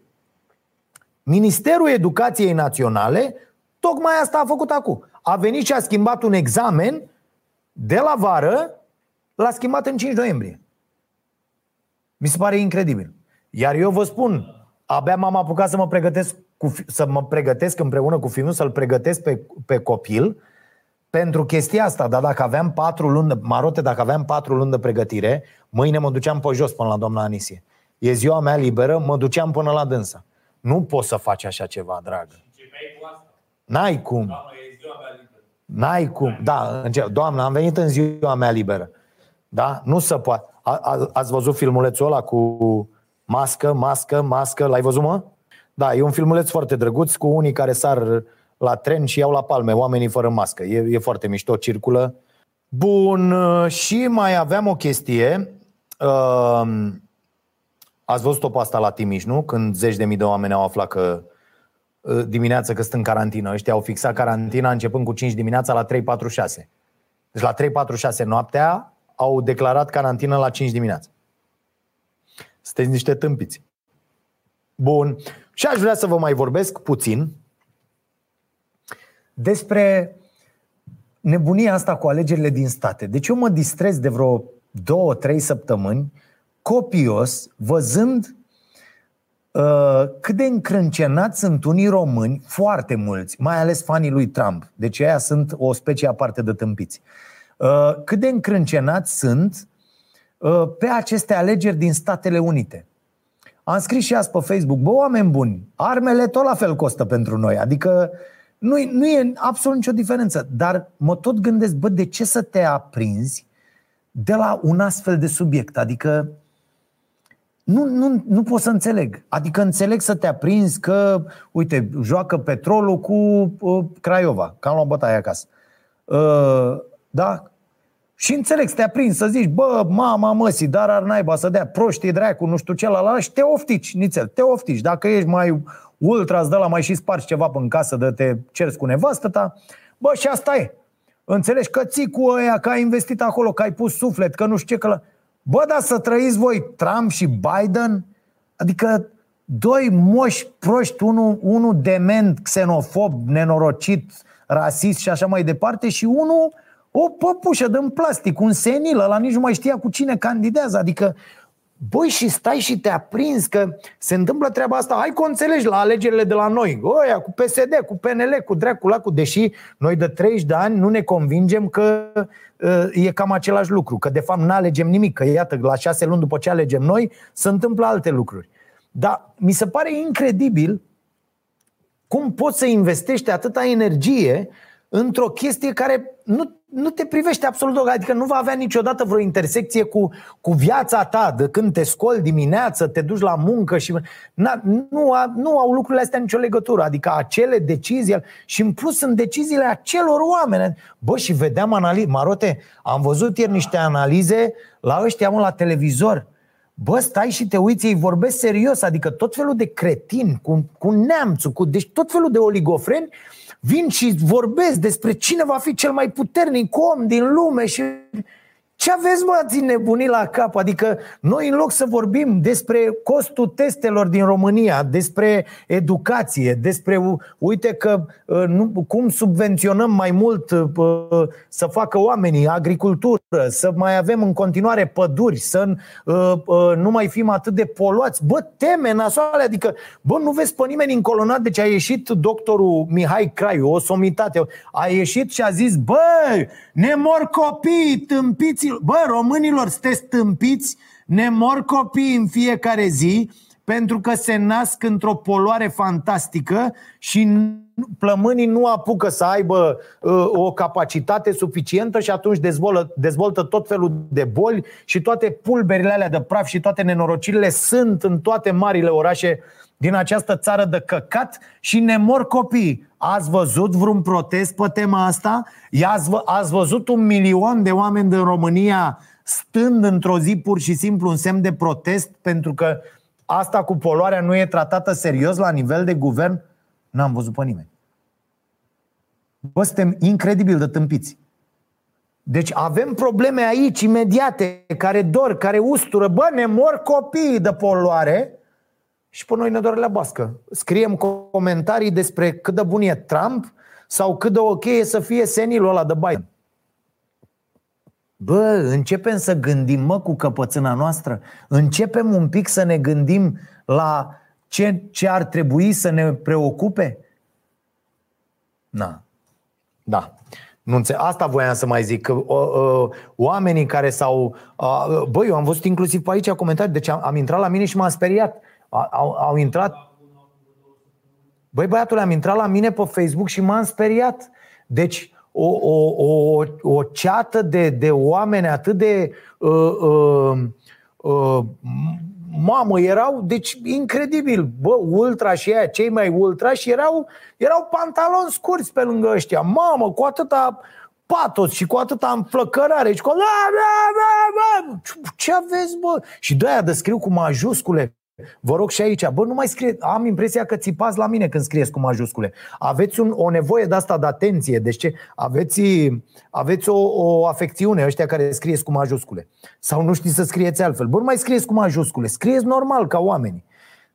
Ministerul Educației Naționale tocmai asta a făcut acum. A venit și a schimbat un examen de la vară, l-a schimbat în 5 noiembrie. Mi se pare incredibil. Iar eu vă spun, abia m-am apucat să mă pregătesc, cu, să mă pregătesc împreună cu filmul, să-l pregătesc pe, pe copil pentru chestia asta. Dar dacă aveam patru luni, de, marote, dacă aveam patru luni de pregătire, mâine mă duceam pe jos până la doamna Anisie. E ziua mea liberă, mă duceam până la dânsa. Nu poți să faci așa ceva, dragă. N-ai cum. N-ai cum. Da, doamna, am venit în ziua mea liberă. Da? Nu se poate. A, a, ați văzut filmulețul ăla cu mască, mască, mască? L-ai văzut, mă? Da, e un filmuleț foarte drăguț cu unii care sar la tren și iau la palme oamenii fără mască. E, e foarte mișto, circulă. Bun, și mai aveam o chestie. Uh, ați văzut-o pe asta la Timiș, nu? Când zeci de mii de oameni au aflat că uh, dimineața că sunt în carantină. Ăștia au fixat carantina începând cu 5 dimineața la 346. Deci la 346 noaptea au declarat carantină la 5 dimineața. Sunteți niște tâmpiți. Bun. Și aș vrea să vă mai vorbesc puțin despre nebunia asta cu alegerile din state. Deci eu mă distrez de vreo două, trei săptămâni copios văzând uh, cât de încrâncenați sunt unii români, foarte mulți, mai ales fanii lui Trump. Deci aia sunt o specie aparte de tâmpiți. Uh, cât de încrâncenați sunt uh, pe aceste alegeri din Statele Unite. Am scris și azi pe Facebook, bă, oameni buni, armele tot la fel costă pentru noi. Adică uh, nu, nu e absolut nicio diferență. Dar mă tot gândesc, bă, de ce să te aprinzi de la un astfel de subiect? Adică nu, nu, nu pot să înțeleg. Adică înțeleg să te aprinzi că, uite, joacă petrolul cu uh, Craiova, că am luat bătaie acasă. Uh, da? Și înțeleg să te aprinzi, să zici, bă, mama măsii, dar ar naiba să dea proștii dracu, nu știu ce la la și te oftici, nițel, te oftici. Dacă ești mai ultra, îți dă la mai și spargi ceva în casă de te cerți cu nevastă ta, bă, și asta e. Înțelegi că ții cu ăia, că ai investit acolo, că ai pus suflet, că nu știu ce, că la... Bă, dar să trăiți voi Trump și Biden? Adică doi moși proști, unul, unul dement, xenofob, nenorocit, rasist și așa mai departe și unul o păpușă din plastic, un senil, la nici nu mai știa cu cine candidează. Adică Băi, și stai și te aprins că se întâmplă treaba asta. Hai că o înțelegi la alegerile de la noi. Oia, cu PSD, cu PNL, cu Dracula, cu deși noi de 30 de ani nu ne convingem că uh, e cam același lucru. Că de fapt nu alegem nimic. Că iată, la șase luni după ce alegem noi, se întâmplă alte lucruri. Dar mi se pare incredibil cum poți să investești atâta energie într-o chestie care nu, nu te privește absolut deloc, adică nu va avea niciodată vreo intersecție cu, cu viața ta, de când te scoli dimineață, te duci la muncă și na, nu, a, nu au lucrurile astea nicio legătură, adică acele decizii și în plus sunt deciziile acelor oameni. Bă, și vedeam analize, Marote, am văzut ieri niște analize la ăștia mă, la televizor, Bă, stai și te uiți, ei vorbesc serios, adică tot felul de cretini, cu, cu neamțul, cu, deci tot felul de oligofreni vin și vorbesc despre cine va fi cel mai puternic om din lume și ce aveți, mă, ați nebunit la cap? Adică noi, în loc să vorbim despre costul testelor din România, despre educație, despre, uite că uh, nu, cum subvenționăm mai mult uh, să facă oamenii agricultură, să mai avem în continuare păduri, să uh, nu mai fim atât de poluați. Bă, teme nasoale, adică, bă, nu vezi pe nimeni încolonat, deci a ieșit doctorul Mihai Craiu, o somitate, a ieșit și a zis, bă, ne mor copii, tâmpiți Bă, românilor, sunteți tâmpiți, ne mor copii în fiecare zi pentru că se nasc într-o poluare fantastică și plămânii nu apucă să aibă uh, o capacitate suficientă și atunci dezvoltă, dezvoltă tot felul de boli și toate pulberile alea de praf și toate nenorocirile sunt în toate marile orașe din această țară de căcat și ne mor copii. Ați văzut vreun protest pe tema asta? Ați văzut un milion de oameni din România stând într-o zi pur și simplu un semn de protest pentru că asta cu poluarea nu e tratată serios la nivel de guvern? N-am văzut pe nimeni. Bă, suntem incredibil de tâmpiți. Deci avem probleme aici imediate, care dor, care ustură. Bă, ne mor copiii de poluare și pe noi ne doare la bască. Scriem comentarii despre cât de bun e Trump sau cât de ok e să fie senilul ăla de Biden. Bă, începem să gândim, mă, cu căpățâna noastră. Începem un pic să ne gândim la ce, ce ar trebui să ne preocupe? Na. Da. Nu înțe- Asta voiam să mai zic. Că, uh, uh, oamenii care s-au. Uh, băi, eu am văzut inclusiv pe aici comentarii. Deci am, am intrat la mine și m-am speriat. Au, au intrat. Băi, băiatul, am intrat la mine pe Facebook și m-am speriat. Deci, o, o, o, o ceată de, de oameni atât de. Uh, uh, uh, mamă, erau, deci incredibil, bă, ultra și aia, cei mai ultra și erau, erau pantaloni scurți pe lângă ăștia, mamă, cu atâta patos și cu atâta înflăcărare și cu... Ce aveți, bă? Și de aia descriu cu majuscule Vă rog și aici, bă, nu mai scrie, am impresia că țipați la mine când scrieți cu majuscule. Aveți un, o nevoie de asta de atenție, deci ce? Aveți, aveți o, o afecțiune ăștia care scrieți cu majuscule. Sau nu știți să scrieți altfel. Bă, nu mai scrieți cu majuscule, scrieți normal ca oameni.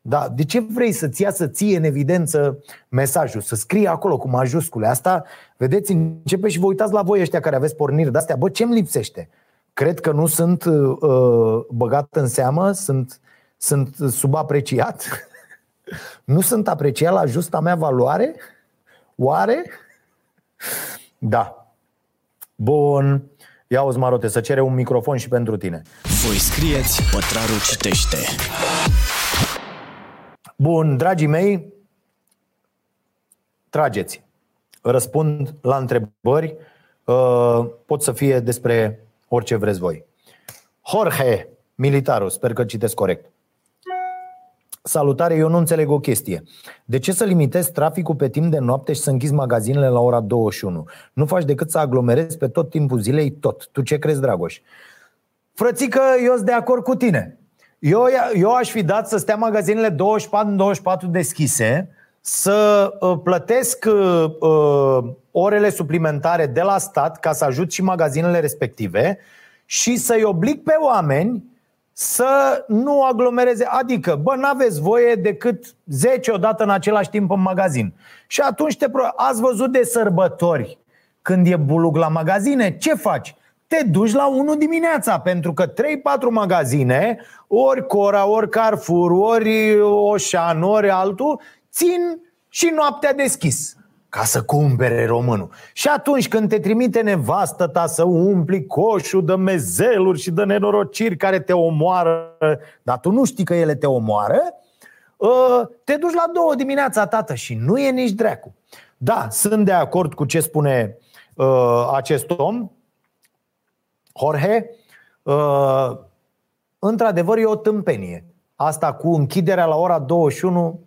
Da, de ce vrei să-ți ia să ție în evidență mesajul, să scrie acolo cu majuscule? Asta, vedeți, începe și vă uitați la voi ăștia care aveți porniri de astea. Bă, ce-mi lipsește? Cred că nu sunt uh, băgat în seamă, sunt sunt subapreciat? Nu sunt apreciat la justa mea valoare? Oare? Da. Bun. Ia o marote, să cere un microfon și pentru tine.
Voi scrieți, pătrarul citește.
Bun, dragii mei, trageți. Răspund la întrebări. Uh, pot să fie despre orice vreți voi. Jorge, militarul, sper că citesc corect. Salutare, eu nu înțeleg o chestie. De ce să limitezi traficul pe timp de noapte și să închizi magazinele la ora 21? Nu faci decât să aglomerezi pe tot timpul zilei tot. Tu ce crezi, Dragoș? Frățică, eu sunt de acord cu tine. Eu, eu aș fi dat să stea magazinele 24-24 deschise, să uh, plătesc uh, uh, orele suplimentare de la stat ca să ajut și magazinele respective și să-i oblig pe oameni să nu aglomereze. Adică, bă, n-aveți voie decât 10 odată în același timp în magazin. Și atunci te pro- ați văzut de sărbători când e bulug la magazine, ce faci? Te duci la 1 dimineața, pentru că 3-4 magazine, ori Cora, ori Carrefour, ori Oșan, ori altul, țin și noaptea deschis ca să cumpere românul. Și atunci când te trimite nevastă ta să umpli coșul de mezeluri și de nenorociri care te omoară, dar tu nu știi că ele te omoară, ă, te duci la două dimineața, tată, și nu e nici dracu. Da, sunt de acord cu ce spune uh, acest om, Jorge. Uh, într-adevăr, e o tâmpenie. Asta cu închiderea la ora 21 Uh, uh,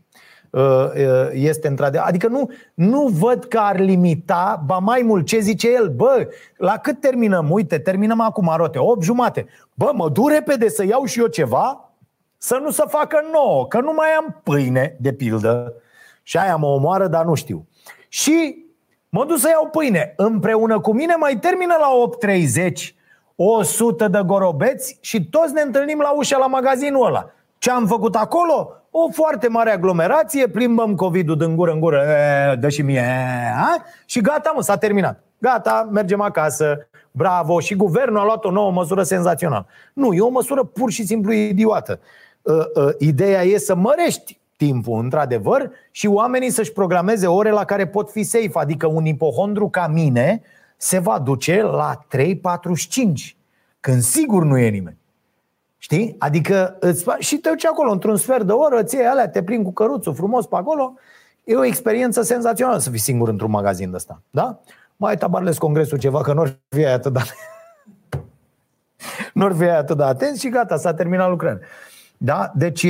este într-adevăr. Adică nu, nu văd că ar limita, ba mai mult, ce zice el, bă, la cât terminăm? Uite, terminăm acum, rote, 8 jumate. Bă, mă duc repede să iau și eu ceva, să nu se facă nouă, că nu mai am pâine, de pildă. Și aia mă omoară, dar nu știu. Și mă duc să iau pâine. Împreună cu mine mai termină la 8.30 100 de gorobeți și toți ne întâlnim la ușa la magazinul ăla. Ce am făcut acolo? O foarte mare aglomerație, plimbăm COVID-ul din gură în gură, e, dă și mie, a? și gata, mă, s-a terminat. Gata, mergem acasă, bravo, și guvernul a luat o nouă măsură senzațională. Nu, e o măsură pur și simplu idiotă. Uh, uh, ideea e să mărești timpul, într-adevăr, și oamenii să-și programeze ore la care pot fi safe. Adică un ipohondru ca mine se va duce la 3.45, când sigur nu e nimeni. Știi? Adică îți faci, și te duci acolo într-un sfert de oră, ție alea, te prind cu căruțul frumos pe acolo. E o experiență senzațională să fii singur într-un magazin de ăsta. Da? Mai tabarles congresul ceva, că nu ar fi atât de... nu ar fi atât de atent și gata, s-a terminat lucrarea. Da? Deci,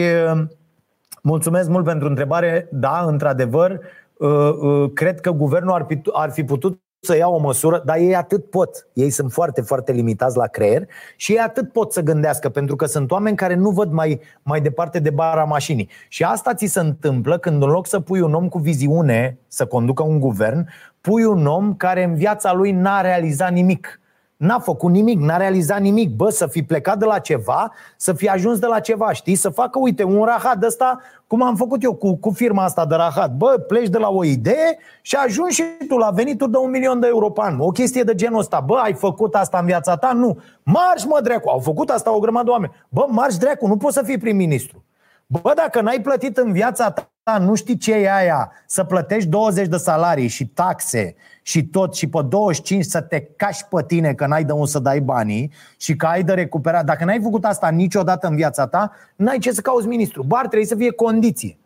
mulțumesc mult pentru întrebare. Da, într-adevăr, cred că guvernul ar fi, ar fi putut să ia o măsură, dar ei atât pot. Ei sunt foarte, foarte limitați la creier și ei atât pot să gândească, pentru că sunt oameni care nu văd mai, mai departe de bara mașinii. Și asta ți se întâmplă când în loc să pui un om cu viziune să conducă un guvern, pui un om care în viața lui n-a realizat nimic. N-a făcut nimic, n-a realizat nimic. Bă, să fi plecat de la ceva, să fi ajuns de la ceva, știi? Să facă, uite, un rahat ăsta, cum am făcut eu cu, cu firma asta de rahat. Bă, pleci de la o idee și ajungi și tu la venituri de un milion de euro pe an. O chestie de genul ăsta. Bă, ai făcut asta în viața ta? Nu. Marș, mă, dracu. Au făcut asta o grămadă de oameni. Bă, marș, dracu, nu poți să fii prim-ministru. Bă, dacă n-ai plătit în viața ta, nu știi ce e aia, să plătești 20 de salarii și taxe și tot și pe 25 să te cași pe tine că n-ai de unde să dai banii și că ai de recuperat. Dacă n-ai făcut asta niciodată în viața ta, n-ai ce să cauți ministru. Bar trebuie să fie condiție.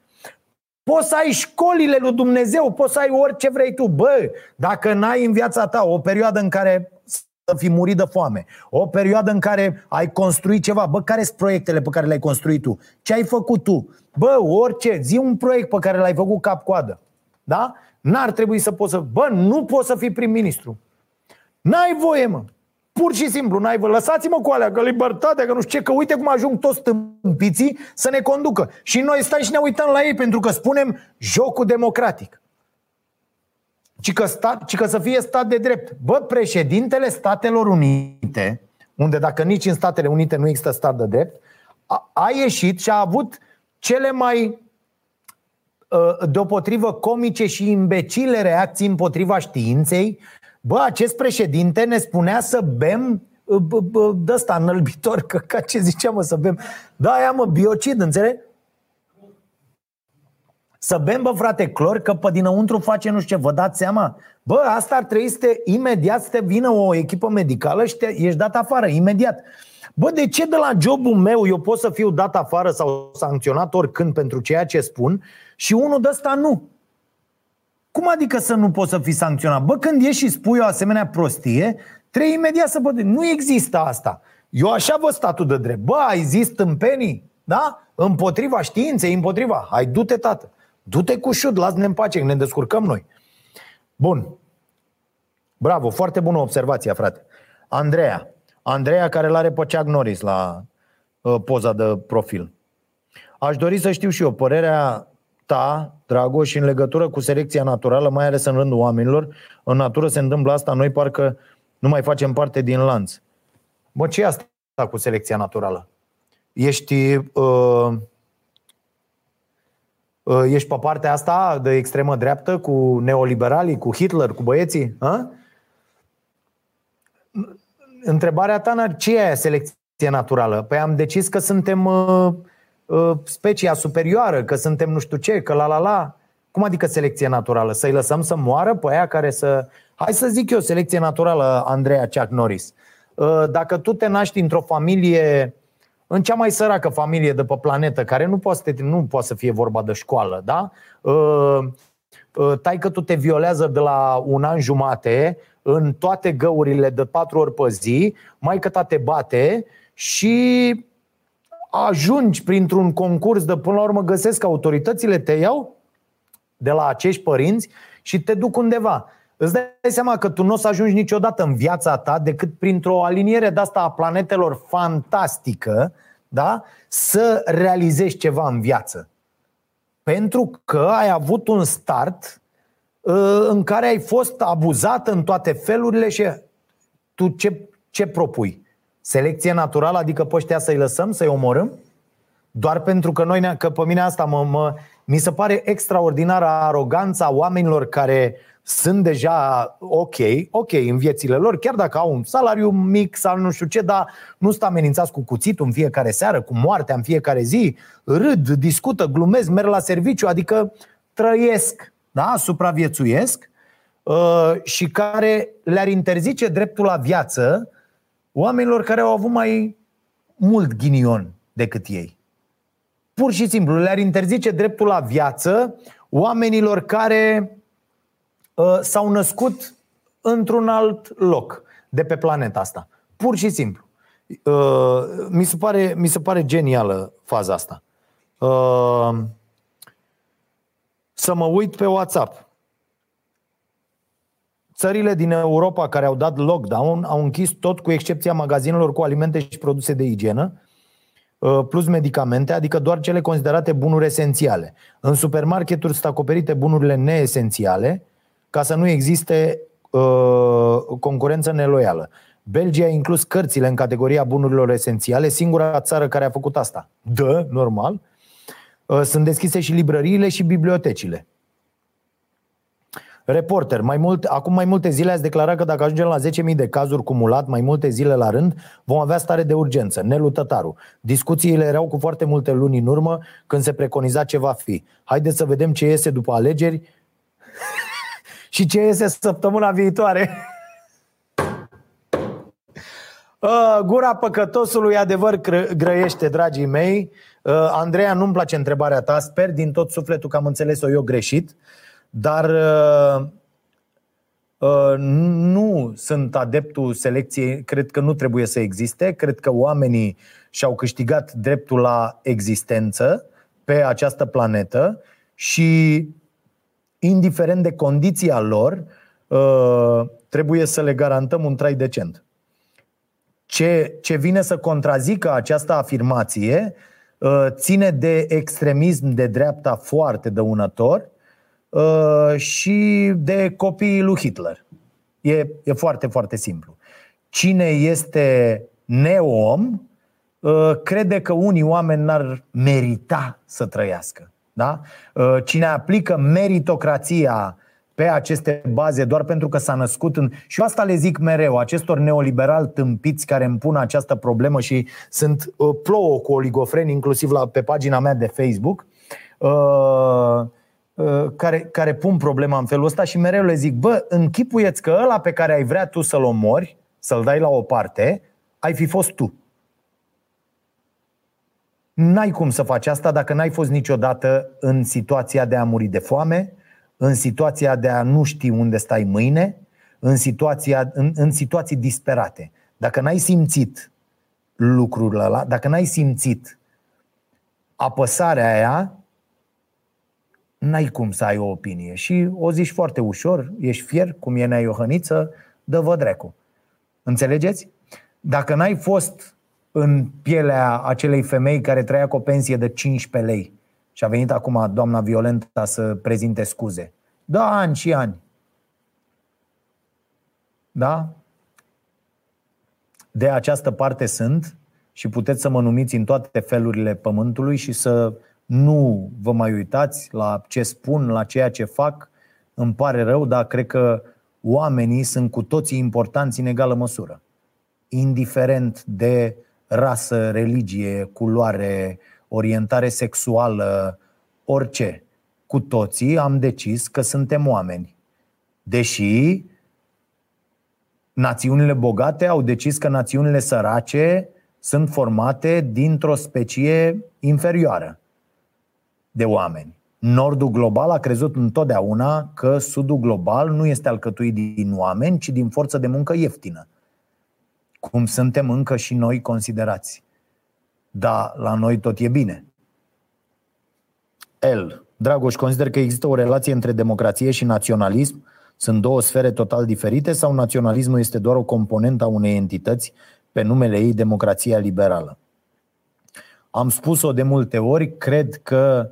Poți să ai școlile lui Dumnezeu, poți să ai orice vrei tu. Bă, dacă n-ai în viața ta o perioadă în care să fi murit de foame. O perioadă în care ai construit ceva. Bă, care sunt proiectele pe care le-ai construit tu? Ce ai făcut tu? Bă, orice, zi un proiect pe care l-ai făcut cap-coadă. Da? N-ar trebui să poți să... Bă, nu poți să fii prim-ministru. N-ai voie, mă. Pur și simplu, n-ai voie. Lăsați-mă cu alea, că libertatea, că nu știu ce, că uite cum ajung toți stâmpiții să ne conducă. Și noi stai și ne uităm la ei pentru că spunem jocul democratic ci că, stat, ci că să fie stat de drept. Bă, președintele Statelor Unite, unde dacă nici în Statele Unite nu există stat de drept, a, a ieșit și a avut cele mai ă, deopotrivă comice și imbecile reacții împotriva științei. Bă, acest președinte ne spunea să bem ă, de ăsta înălbitor, că ca ce ziceam mă, să bem Da, aia mă, biocid, înțeleg? Să bem, bă, frate, clor, că pe dinăuntru face nu știu ce, vă dați seama? Bă, asta ar trebui să te, imediat să te vină o echipă medicală și te, ești dat afară, imediat. Bă, de ce de la jobul meu eu pot să fiu dat afară sau sancționat oricând pentru ceea ce spun și unul de ăsta nu? Cum adică să nu poți să fii sancționat? Bă, când ieși și spui o asemenea prostie, trebuie imediat să bă, Nu există asta. Eu așa vă statul de drept. Bă, ai zis tâmpenii? Da? Împotriva științei, împotriva. Hai, du-te, tată. Du-te cu șut, lasă-ne în pace, ne descurcăm noi. Bun. Bravo, foarte bună observație, frate. Andreea. Andreea care l are pe Chuck Norris la uh, poza de profil. Aș dori să știu și eu părerea ta, Dragoș, în legătură cu selecția naturală, mai ales în rândul oamenilor. În natură se întâmplă asta, noi parcă nu mai facem parte din lanț. Bă, ce e asta cu selecția naturală? Ești uh, Uh, ești pe partea asta de extremă dreaptă cu neoliberalii, cu Hitler, cu băieții? A? Întrebarea ta, ce e selecție naturală? Păi am decis că suntem uh, uh, specia superioară, că suntem nu știu ce, că la la la. Cum adică selecție naturală? Să-i lăsăm să moară pe aia care să... Hai să zic eu, selecție naturală, Andreea Chuck Norris. Uh, dacă tu te naști într-o familie în cea mai săracă familie de pe planetă, care nu poate, nu poate să fie vorba de școală, da? Uh, uh, tai că tu te violează de la un an jumate în toate găurile de patru ori pe zi, mai că te bate și ajungi printr-un concurs de până la urmă găsesc autoritățile, te iau de la acești părinți și te duc undeva. Îți dai seama că tu nu o să ajungi niciodată în viața ta decât printr-o aliniere de asta a planetelor fantastică, da? să realizezi ceva în viață. Pentru că ai avut un start uh, în care ai fost abuzat în toate felurile și tu ce, ce propui? Selecție naturală, adică pe ăștia să-i lăsăm, să-i omorâm? Doar pentru că noi, că pe mine asta mă, mă, mi se pare extraordinară aroganța oamenilor care uh, sunt deja ok, ok în viețile lor, chiar dacă au un salariu mic sau nu știu ce, dar nu sunt amenințați cu cuțitul în fiecare seară, cu moartea în fiecare zi, râd, discută, glumesc, merg la serviciu, adică trăiesc, da? supraviețuiesc uh, și care le-ar interzice dreptul la viață oamenilor care au avut mai mult ghinion decât ei. Pur și simplu, le-ar interzice dreptul la viață oamenilor care Uh, s-au născut într-un alt loc de pe planeta asta. Pur și simplu. Uh, mi se pare, mi se pare genială faza asta. Uh, să mă uit pe WhatsApp. Țările din Europa care au dat lockdown au închis tot cu excepția magazinelor cu alimente și produse de igienă, plus medicamente, adică doar cele considerate bunuri esențiale. În supermarketuri sunt acoperite bunurile neesențiale, ca să nu existe uh, concurență neloială. Belgia a inclus cărțile în categoria bunurilor esențiale, singura țară care a făcut asta. Da, normal. Uh, sunt deschise și librăriile și bibliotecile. Reporter, mai mult, acum mai multe zile ați declarat că dacă ajungem la 10.000 de cazuri cumulat, mai multe zile la rând, vom avea stare de urgență. Nelu Tătaru. Discuțiile erau cu foarte multe luni în urmă când se preconiza ce va fi. Haideți să vedem ce iese după alegeri și ce iese săptămâna viitoare. Gura păcătosului adevăr grăiește, dragii mei. Andreea, nu-mi place întrebarea ta, sper din tot sufletul că am înțeles-o eu greșit. Dar uh, uh, nu sunt adeptul selecției, cred că nu trebuie să existe, cred că oamenii și-au câștigat dreptul la existență pe această planetă și indiferent de condiția lor, uh, trebuie să le garantăm un trai decent. Ce, ce vine să contrazică această afirmație ține de extremism de dreapta foarte dăunător Uh, și de copiii lui Hitler. E, e foarte, foarte simplu. Cine este neom uh, crede că unii oameni n-ar merita să trăiască. Da? Uh, cine aplică meritocrația pe aceste baze doar pentru că s-a născut în... Și eu asta le zic mereu, acestor neoliberali tâmpiți care îmi pun această problemă și sunt plouă cu oligofreni, inclusiv la, pe pagina mea de Facebook. Uh, Uh, care, care pun problema în felul ăsta și mereu le zic, bă, închipuieți că ăla pe care ai vrea tu să-l omori, să-l dai la o parte, ai fi fost tu. N-ai cum să faci asta dacă n-ai fost niciodată în situația de a muri de foame, în situația de a nu ști unde stai mâine, în, situația, în, în situații disperate. Dacă n-ai simțit lucrul ăla, dacă n-ai simțit apăsarea aia, n-ai cum să ai o opinie. Și o zici foarte ușor, ești fier, cum e Nea Iohăniță, dă-vă drecu. Înțelegeți? Dacă n-ai fost în pielea acelei femei care trăia cu o pensie de 15 lei și a venit acum doamna Violenta să prezinte scuze. Da, ani și ani. Da? De această parte sunt și puteți să mă numiți în toate felurile pământului și să nu vă mai uitați la ce spun, la ceea ce fac. Îmi pare rău, dar cred că oamenii sunt cu toții importanți în egală măsură. Indiferent de rasă, religie, culoare, orientare sexuală, orice. Cu toții am decis că suntem oameni. Deși națiunile bogate au decis că națiunile sărace sunt formate dintr-o specie inferioară de oameni. Nordul global a crezut întotdeauna că sudul global nu este alcătuit din oameni, ci din forță de muncă ieftină. Cum suntem încă și noi considerați. Da, la noi tot e bine. El, Dragoș, consider că există o relație între democrație și naționalism? Sunt două sfere total diferite sau naționalismul este doar o componentă a unei entități pe numele ei democrația liberală? Am spus-o de multe ori, cred că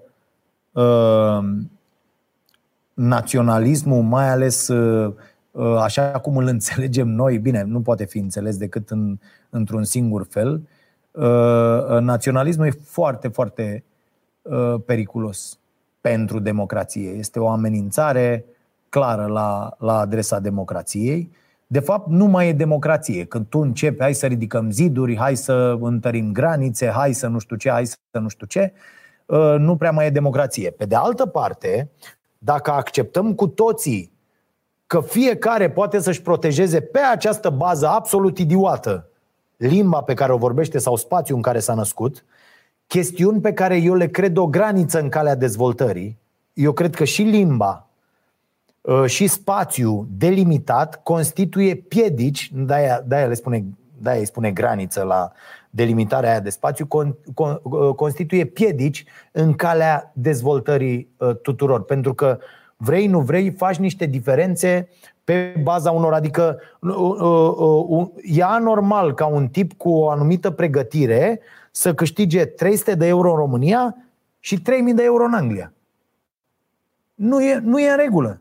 Ehm, naționalismul, mai ales uh, uh, așa cum îl înțelegem noi, bine, nu poate fi înțeles decât în, într-un singur fel, uh, naționalismul e foarte, foarte periculos pentru democrație. Este o amenințare clară la, la adresa democrației. De fapt, nu mai e democrație. Când tu începi, hai să ridicăm ziduri, hai să întărim granițe, hai să nu știu ce, hai să nu știu ce, uh, Uh, nu prea mai e democrație. Pe de altă parte, dacă acceptăm cu toții că fiecare poate să-și protejeze pe această bază absolut idiotă limba pe care o vorbește sau spațiul în care s-a născut, chestiuni pe care eu le cred o graniță în calea dezvoltării, eu cred că și limba uh, și spațiu delimitat constituie piedici, de-aia, de-aia le spune, de-aia îi spune graniță la, delimitarea aia de spațiu con, con, constituie piedici în calea dezvoltării uh, tuturor. Pentru că vrei, nu vrei, faci niște diferențe pe baza unor. Adică uh, uh, e anormal ca un tip cu o anumită pregătire să câștige 300 de euro în România și 3000 de euro în Anglia. Nu e, nu e în regulă.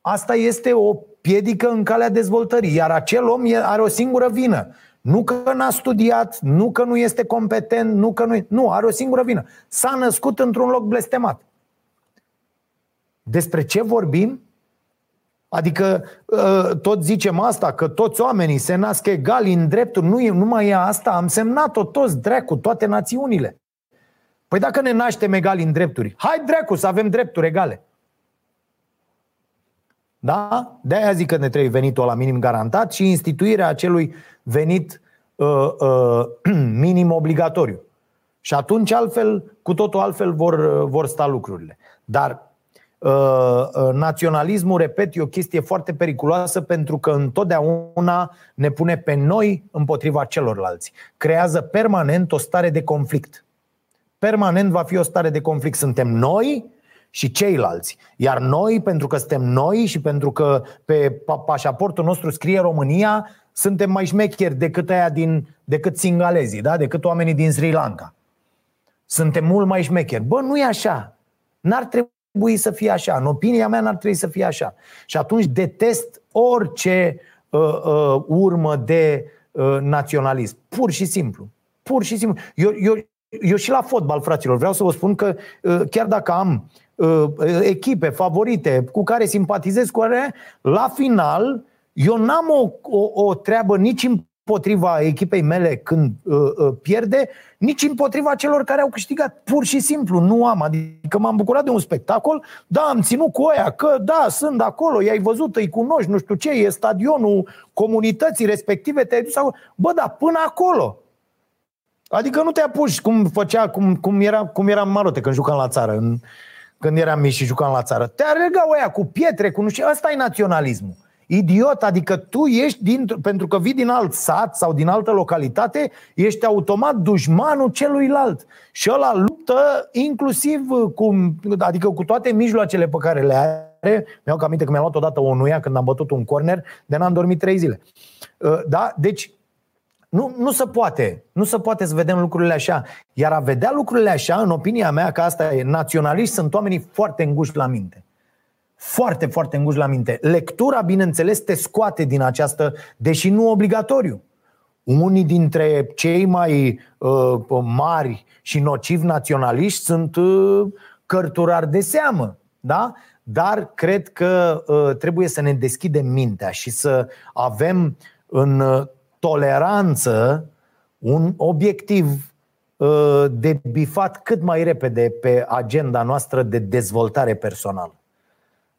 Asta este o piedică în calea dezvoltării. Iar acel om are o singură vină. Nu că n-a studiat, nu că nu este competent, nu că nu. Nu, are o singură vină. S-a născut într-un loc blestemat. Despre ce vorbim? Adică ă, tot zicem asta, că toți oamenii se nasc egali în drepturi. Nu, nu mai e asta, am semnat-o toți, dracu, toate națiunile. Păi dacă ne naștem egali în drepturi, hai dracu să avem drepturi egale. Da? De-aia zic că ne trebuie venitul la minim garantat și instituirea acelui venit uh, uh, minim obligatoriu. Și atunci altfel, cu totul altfel vor, vor sta lucrurile. Dar uh, uh, naționalismul, repet, e o chestie foarte periculoasă pentru că întotdeauna ne pune pe noi împotriva celorlalți. Creează permanent o stare de conflict. Permanent va fi o stare de conflict. Suntem noi și ceilalți. Iar noi, pentru că suntem noi și pentru că pe pașaportul nostru scrie România, suntem mai șmecheri decât aia din, decât singalezii, da? decât oamenii din Sri Lanka. Suntem mult mai șmecheri. Bă, nu e așa. N-ar trebui să fie așa. În opinia mea n-ar trebui să fie așa. Și atunci detest orice uh, uh, urmă de uh, naționalism. Pur și simplu. Pur și simplu. Eu, eu, eu și la fotbal, fraților, vreau să vă spun că uh, chiar dacă am uh, echipe favorite cu care simpatizez cu care, la final eu n-am o, o, o treabă nici împotriva echipei mele când uh, uh, pierde, nici împotriva celor care au câștigat. Pur și simplu, nu am. Adică m-am bucurat de un spectacol, da, am ținut cu oia, că da, sunt acolo, i-ai văzut, îi cunoști, nu știu ce, e stadionul comunității respective, te-ai dus acolo. Bă, da, până acolo. Adică nu te apuci cum făcea, cum, cum, era, cum eram marote când jucam la țară, în, când eram mici și jucam la țară. Te alergau oia cu pietre, cu nu știu, ăsta e naționalismul. Idiot, adică tu ești, din, pentru că vii din alt sat sau din altă localitate, ești automat dușmanul celuilalt. Și ăla luptă inclusiv cu, adică cu toate mijloacele pe care le are. Mi-au că aminte că mi-am luat odată o nuia când am bătut un corner, de n-am dormit trei zile. Uh, da? Deci nu, nu se poate. Nu se poate să vedem lucrurile așa. Iar a vedea lucrurile așa, în opinia mea, că asta e naționaliști, sunt oamenii foarte înguși la minte. Foarte, foarte înguși la minte. Lectura, bineînțeles, te scoate din această, deși nu obligatoriu. Unii dintre cei mai uh, mari și nocivi naționaliști sunt uh, cărturari de seamă. Da? Dar cred că uh, trebuie să ne deschidem mintea și să avem în uh, toleranță un obiectiv uh, de bifat cât mai repede pe agenda noastră de dezvoltare personală.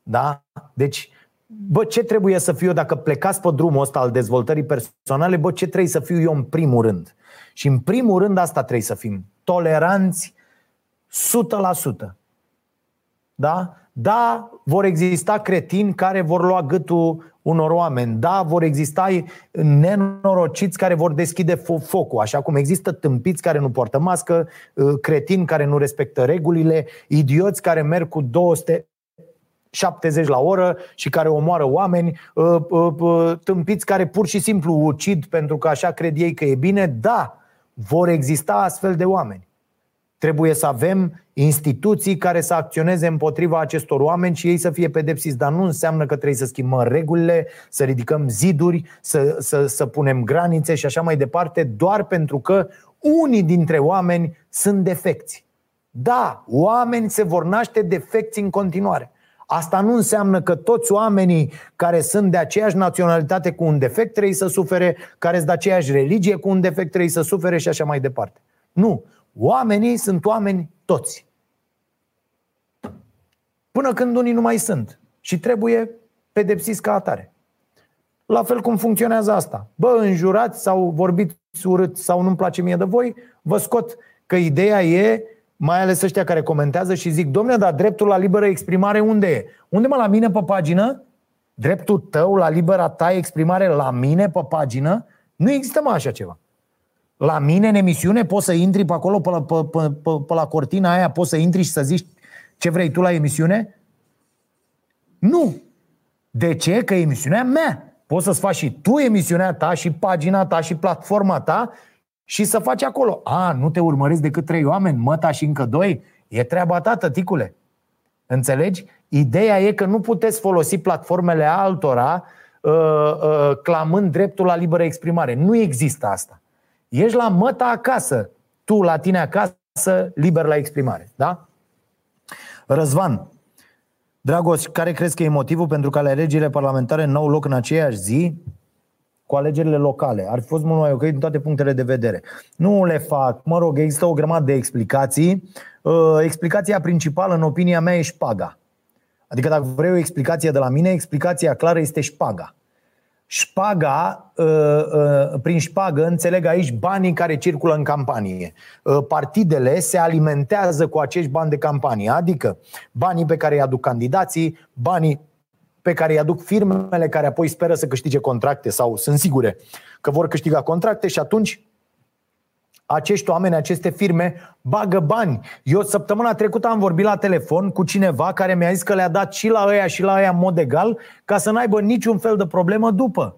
Da? Deci, bă, ce trebuie să fiu eu dacă plecați pe drumul ăsta al dezvoltării personale, bă, ce trebuie să fiu eu în primul rând? Și în primul rând asta trebuie să fim. Toleranți 100%. Da? Da, vor exista cretini care vor lua gâtul unor oameni. Da, vor exista nenorociți care vor deschide focul, așa cum există tâmpiți care nu poartă mască, cretini care nu respectă regulile, idioți care merg cu 200 70 la oră și care omoară oameni, tâmpiți care pur și simplu ucid pentru că așa cred ei că e bine, da, vor exista astfel de oameni. Trebuie să avem instituții care să acționeze împotriva acestor oameni și ei să fie pedepsiți. Dar nu înseamnă că trebuie să schimbăm regulile, să ridicăm ziduri, să, să, să punem granițe și așa mai departe, doar pentru că unii dintre oameni sunt defecți. Da, oameni se vor naște defecți în continuare. Asta nu înseamnă că toți oamenii care sunt de aceeași naționalitate cu un defect trebuie să sufere, care sunt de aceeași religie cu un defect trebuie să sufere și așa mai departe. Nu. Oamenii sunt oameni toți. Până când unii nu mai sunt și trebuie pedepsiți ca atare. La fel cum funcționează asta. Bă, înjurați sau vorbiți urât sau nu-mi place mie de voi, vă scot că ideea e, mai ales ăștia care comentează și zic, domne, dar dreptul la liberă exprimare unde e? Unde mă la mine pe pagină? Dreptul tău la libera ta exprimare la mine pe pagină? Nu există mai așa ceva. La mine în emisiune poți să intri pe acolo, pe la, pe, pe, pe, pe la cortina aia, poți să intri și să zici ce vrei tu la emisiune? Nu. De ce? Că e emisiunea mea. Poți să-ți faci și tu emisiunea ta și pagina ta și platforma ta și să faci acolo. A, nu te urmăresc decât trei oameni, măta și încă doi? E treaba ta, tăticule. Înțelegi? Ideea e că nu puteți folosi platformele altora clamând dreptul la liberă exprimare. Nu există asta. Ești la măta acasă, tu la tine acasă, liber la exprimare. Da? Răzvan, Dragos, care crezi că e motivul pentru care alegerile parlamentare nu au loc în aceeași zi cu alegerile locale? Ar fi fost mult mai ok din toate punctele de vedere. Nu le fac, mă rog, există o grămadă de explicații. Uh, explicația principală, în opinia mea, e șpaga. Adică dacă vrei o explicație de la mine, explicația clară este șpaga. Șpaga, uh, uh, prin șpagă înțeleg aici banii care circulă în campanie. Uh, partidele se alimentează cu acești bani de campanie, adică banii pe care îi aduc candidații, banii pe care îi aduc firmele care apoi speră să câștige contracte sau sunt sigure că vor câștiga contracte și atunci acești oameni, aceste firme bagă bani. Eu săptămâna trecută am vorbit la telefon cu cineva care mi-a zis că le-a dat și la ăia și la ăia în mod egal ca să n-aibă niciun fel de problemă după.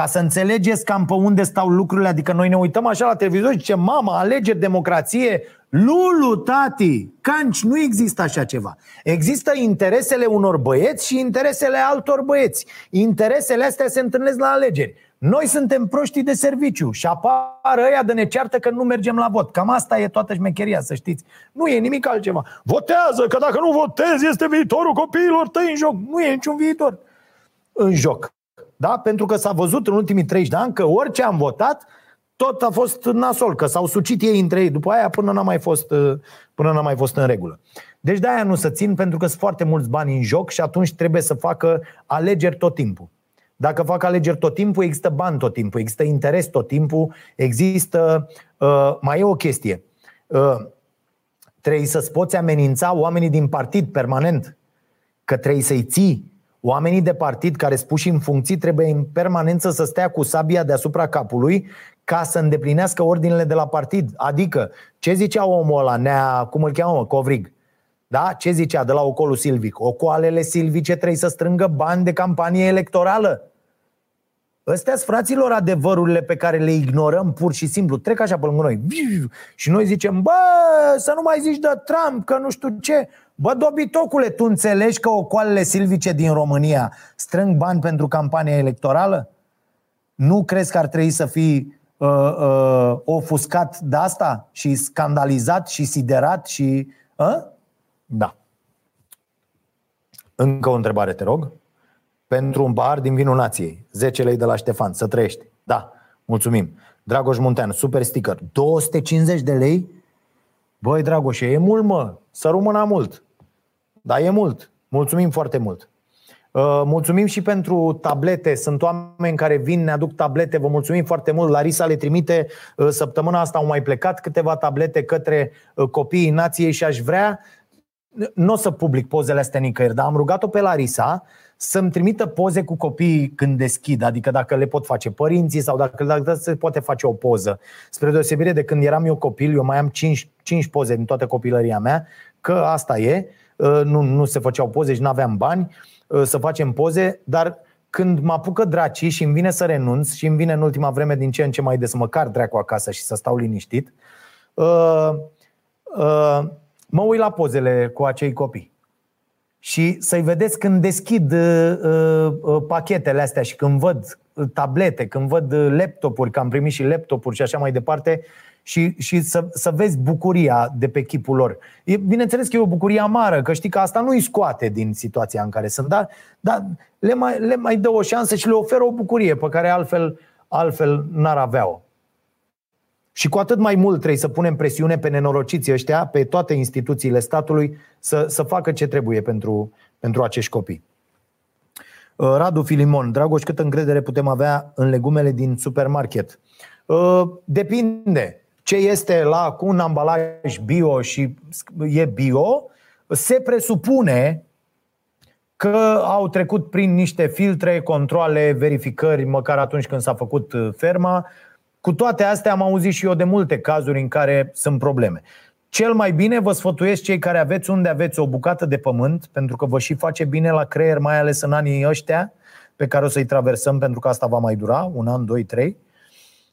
Ca să înțelegeți cam pe unde stau lucrurile, adică noi ne uităm așa la televizor și zicem, mama, alegeri, democrație, Lulu, tati, canci, nu există așa ceva. Există interesele unor băieți și interesele altor băieți. Interesele astea se întâlnesc la alegeri. Noi suntem proștii de serviciu și apară ăia de neceartă că nu mergem la vot. Cam asta e toată șmecheria, să știți. Nu e nimic altceva. Votează, că dacă nu votezi, este viitorul copiilor tăi în joc. Nu e niciun viitor în joc. Da? Pentru că s-a văzut în ultimii 30 de ani că orice am votat, tot a fost nasol, că s-au sucit ei între ei după aia până n-a mai fost, până n-a mai fost în regulă. Deci de aia nu să țin, pentru că sunt foarte mulți bani în joc și atunci trebuie să facă alegeri tot timpul. Dacă fac alegeri tot timpul, există bani tot timpul, există interes tot timpul, există. Uh, mai e o chestie. Uh, trebuie să-ți poți amenința oamenii din partid permanent, că trebuie să-i ții. Oamenii de partid care spuși în funcții trebuie în permanență să stea cu sabia deasupra capului ca să îndeplinească ordinele de la partid. Adică, ce zicea omul ăla, nea, cum îl cheamă, Covrig? Da? Ce zicea de la Ocolul Silvic? Ocoalele silvice trebuie să strângă bani de campanie electorală. Ăstea sunt fraților adevărurile pe care le ignorăm pur și simplu. Trec așa pe lângă noi. Și noi zicem, bă, să nu mai zici de Trump, că nu știu ce. Bă, dobitocule, tu înțelegi că ocoalele silvice din România strâng bani pentru campania electorală? Nu crezi că ar trebui să fii uh, uh, ofuscat de asta și scandalizat și siderat și... Uh? Da. Încă o întrebare, te rog pentru un bar din vinul nației. 10 lei de la Ștefan, să trăiești. Da, mulțumim. Dragoș Muntean, super sticker. 250 de lei? Băi, Dragoș, e mult, mă. Să rămână mult. Da, e mult. Mulțumim foarte mult. Uh, mulțumim și pentru tablete. Sunt oameni care vin, ne aduc tablete. Vă mulțumim foarte mult. Larisa le trimite. Uh, săptămâna asta au mai plecat câteva tablete către uh, copiii nației și aș vrea, nu o să public pozele astea nicăieri, dar am rugat-o pe Larisa să-mi trimită poze cu copiii când deschid, adică dacă le pot face părinții sau dacă, dacă se poate face o poză. Spre deosebire de când eram eu copil, eu mai am 5, 5 poze din toată copilăria mea, că asta e, uh, nu, nu se făceau poze și nu aveam bani uh, să facem poze, dar când mă apucă dracii și îmi vine să renunț și îmi vine în ultima vreme din ce în ce mai des măcar dracu acasă și să stau liniștit, uh, uh, mă uit la pozele cu acei copii și să-i vedeți când deschid uh, uh, uh, pachetele astea și când văd uh, tablete, când văd uh, laptopuri, că am primit și laptopuri și așa mai departe, și, și să, să vezi bucuria de pe chipul lor. E, bineînțeles că e o bucurie amară, că știi că asta nu îi scoate din situația în care sunt, dar, dar le, mai, le mai dă o șansă și le oferă o bucurie pe care altfel, altfel n-ar avea-o. Și cu atât mai mult trebuie să punem presiune pe nenorociții ăștia, pe toate instituțiile statului, să, să facă ce trebuie pentru, pentru acești copii. Uh, Radu Filimon, Dragoș, câtă încredere putem avea în legumele din supermarket? Uh, depinde. Ce este la cu un ambalaj bio și e bio, se presupune că au trecut prin niște filtre, controle, verificări, măcar atunci când s-a făcut uh, ferma, cu toate astea am auzit și eu de multe cazuri în care sunt probleme. Cel mai bine vă sfătuiesc cei care aveți unde aveți o bucată de pământ, pentru că vă și face bine la creier, mai ales în anii ăștia pe care o să-i traversăm, pentru că asta va mai dura, un an, doi, trei.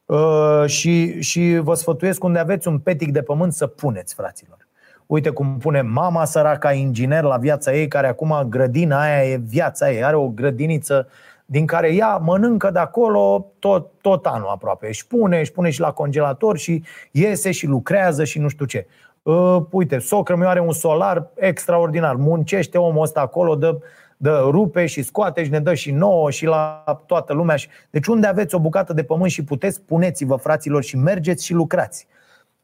Uh, și, și vă sfătuiesc unde aveți un petic de pământ să puneți, fraților. Uite cum pune mama săraca inginer la viața ei, care acum grădina aia e viața ei, are o grădiniță din care ea mănâncă de acolo tot, tot anul aproape. Își pune, își pune și la congelator și iese și lucrează și nu știu ce. Uh, uite, socră mi are un solar extraordinar. Muncește omul ăsta acolo, dă, dă rupe și scoate și ne dă și nouă și la toată lumea. Deci unde aveți o bucată de pământ și puteți, puneți-vă fraților și mergeți și lucrați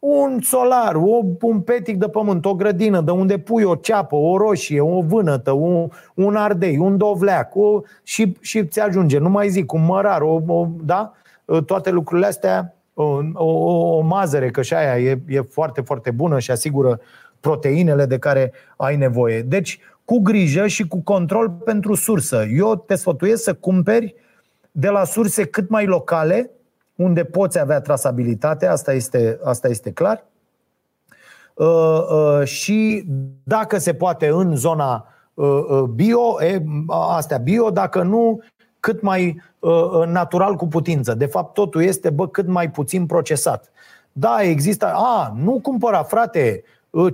un solar, o, un petic de pământ, o grădină de unde pui o ceapă, o roșie, o vânătă, un, un ardei, un dovleac o, și, și ți ajunge, nu mai zic, un mărar, o, o, da? toate lucrurile astea, o, o, o mazăre, că și aia e, e foarte, foarte bună și asigură proteinele de care ai nevoie. Deci, cu grijă și cu control pentru sursă. Eu te sfătuiesc să cumperi de la surse cât mai locale, unde poți avea trasabilitate, asta este, asta este clar. Uh, uh, și dacă se poate în zona uh, bio, e, astea bio, dacă nu, cât mai natural cu putință. De fapt, totul este bă, cât mai puțin procesat. Da, există. A, nu cumpăra, frate,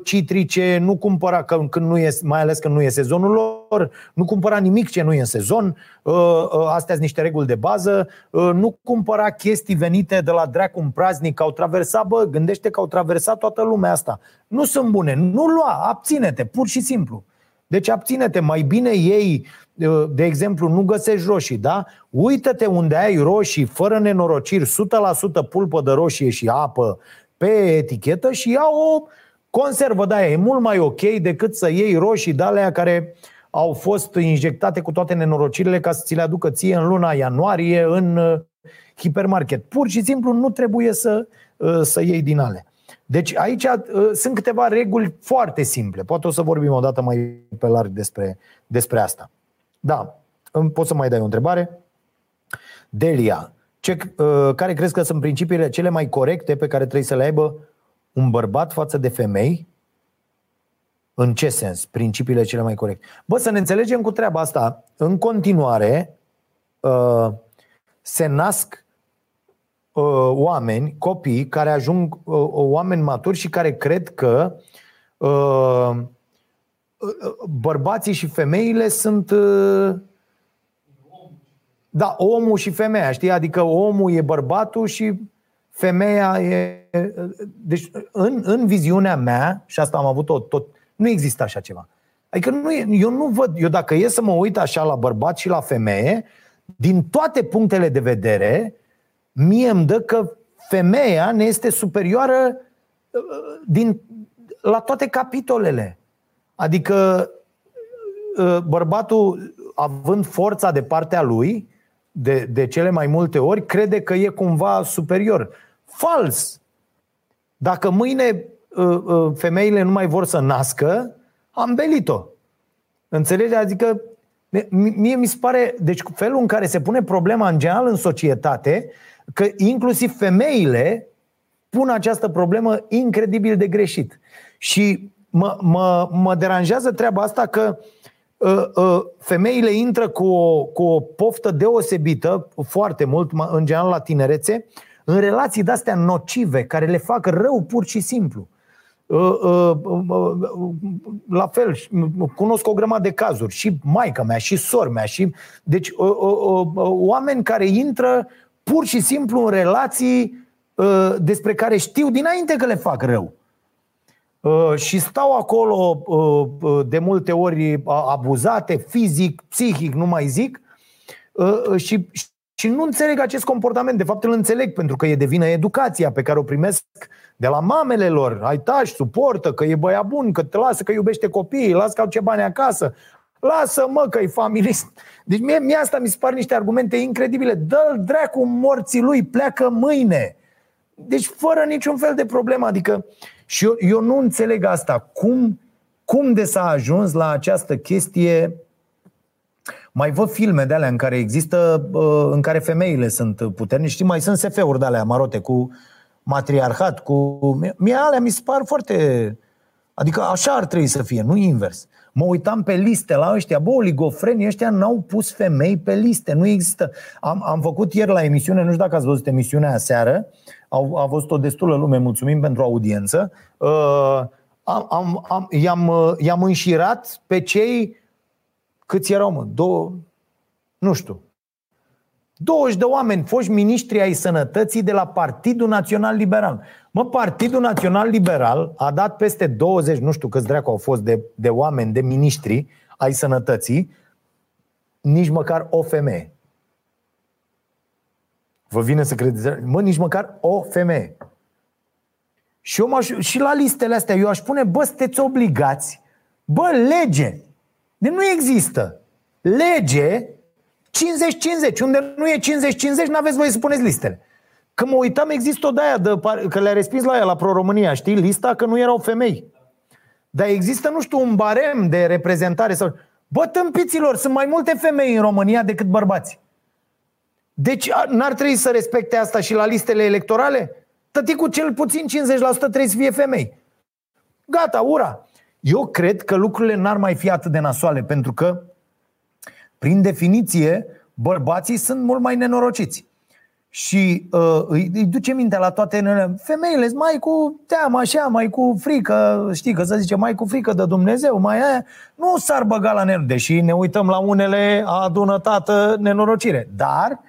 citrice, nu cumpăra, că, când nu e, mai ales când nu e sezonul lor, nu cumpăra nimic ce nu e în sezon, ă, ă, astea sunt niște reguli de bază, ă, nu cumpăra chestii venite de la dracu în praznic, că au traversat, bă, gândește că au traversat toată lumea asta. Nu sunt bune, nu lua, abține-te, pur și simplu. Deci abține-te, mai bine ei, de exemplu, nu găsești roșii, da? Uită-te unde ai roșii, fără nenorociri, 100% pulpă de roșie și apă pe etichetă și ia o Conservă de aia e mult mai ok decât să iei roșii de alea care au fost injectate cu toate nenorocirile ca să ți le aducă ție în luna ianuarie în uh, hipermarket. Pur și simplu nu trebuie să, uh, să iei din ale. Deci aici uh, sunt câteva reguli foarte simple. Poate o să vorbim o dată mai pe larg despre, despre asta. Da, poți să mai dai o întrebare? Delia, ce, care crezi că sunt principiile cele mai corecte pe care trebuie să le aibă un bărbat față de femei? În ce sens? Principiile cele mai corecte. Bă, să ne înțelegem cu treaba asta. În continuare, uh, se nasc uh, oameni, copii, care ajung uh, oameni maturi și care cred că bărbații și femeile sunt da, omul și femeia, știi? Adică omul e bărbatul și femeia e... Deci, în, în viziunea mea, și asta am avut-o tot, nu există așa ceva. Adică nu e, eu nu văd, eu dacă e să mă uit așa la bărbat și la femeie, din toate punctele de vedere, mie îmi dă că femeia ne este superioară uh, din, la toate capitolele. Adică uh, bărbatul, având forța de partea lui, de, de cele mai multe ori, crede că e cumva superior. Fals! Dacă mâine uh, uh, femeile nu mai vor să nască, am belit-o. Înțelegi? Adică mie mi se pare, deci felul în care se pune problema în general în societate, că inclusiv femeile pun această problemă incredibil de greșit. Și mă, mă, mă deranjează treaba asta că uh, uh, femeile intră cu o, cu o poftă deosebită, foarte mult, în general la tinerețe, în relații de-astea nocive, care le fac rău pur și simplu. Uh, uh, uh, la fel, cunosc o grămadă de cazuri, și maica mea, și sor mea, și. Deci, oameni care intră pur și simplu în relații despre care știu dinainte că le fac rău. Și stau acolo de multe ori abuzate, fizic, psihic, nu mai zic, și și nu înțeleg acest comportament. De fapt, îl înțeleg pentru că e de vină educația pe care o primesc de la mamele lor. Ai tași, suportă, că e băia bun, că te lasă, că iubește copiii, lasă că au ce bani acasă. Lasă mă că e familist. Deci mie, mie asta mi se par niște argumente incredibile. Dă-l dracu morții lui, pleacă mâine. Deci fără niciun fel de problemă. Adică și eu, eu nu înțeleg asta. Cum, cum de s-a ajuns la această chestie mai văd filme de alea în care există, în care femeile sunt puternice. Știi, mai sunt SF-uri de alea marote cu matriarhat, cu... Mie alea mi se par foarte... Adică așa ar trebui să fie, nu invers. Mă uitam pe liste la ăștia, bă, oligofrenii ăștia n-au pus femei pe liste, nu există. Am, am făcut ieri la emisiune, nu știu dacă ați văzut emisiunea seară, au, a văzut o destulă lume, mulțumim pentru audiență. Uh, am, am, am, i-am, i-am înșirat pe cei Câți erau, mă? Două, nu știu, 20 de oameni, foști miniștri ai sănătății de la Partidul Național Liberal. Mă, Partidul Național Liberal a dat peste 20, nu știu câți dracu au fost de, de oameni, de miniștri ai sănătății, nici măcar o femeie. Vă vine să credeți? Mă, nici măcar o femeie. Și, eu m-aș, și la listele astea eu aș pune, bă, sunteți obligați, bă, lege. De nu există. Lege 50-50. Unde nu e 50-50, n-aveți voie să puneți listele. Când mă uitam, există o de-aia, de, că le-a respins la ea, la Pro-România, știi, lista că nu erau femei. Dar există, nu știu, un barem de reprezentare sau... Bă, tâmpiților, sunt mai multe femei în România decât bărbați. Deci n-ar trebui să respecte asta și la listele electorale? cu cel puțin 50% trebuie să fie femei. Gata, ura! Eu cred că lucrurile n-ar mai fi atât de nasoale, pentru că, prin definiție, bărbații sunt mult mai nenorociți. Și uh, îi, îi duce mintea la toate femeile, mai cu teamă așa, mai cu frică, știi că să zice, mai cu frică de Dumnezeu, mai aia, nu s-ar băga la nervi, deși ne uităm la unele adună tată nenorocire. Dar,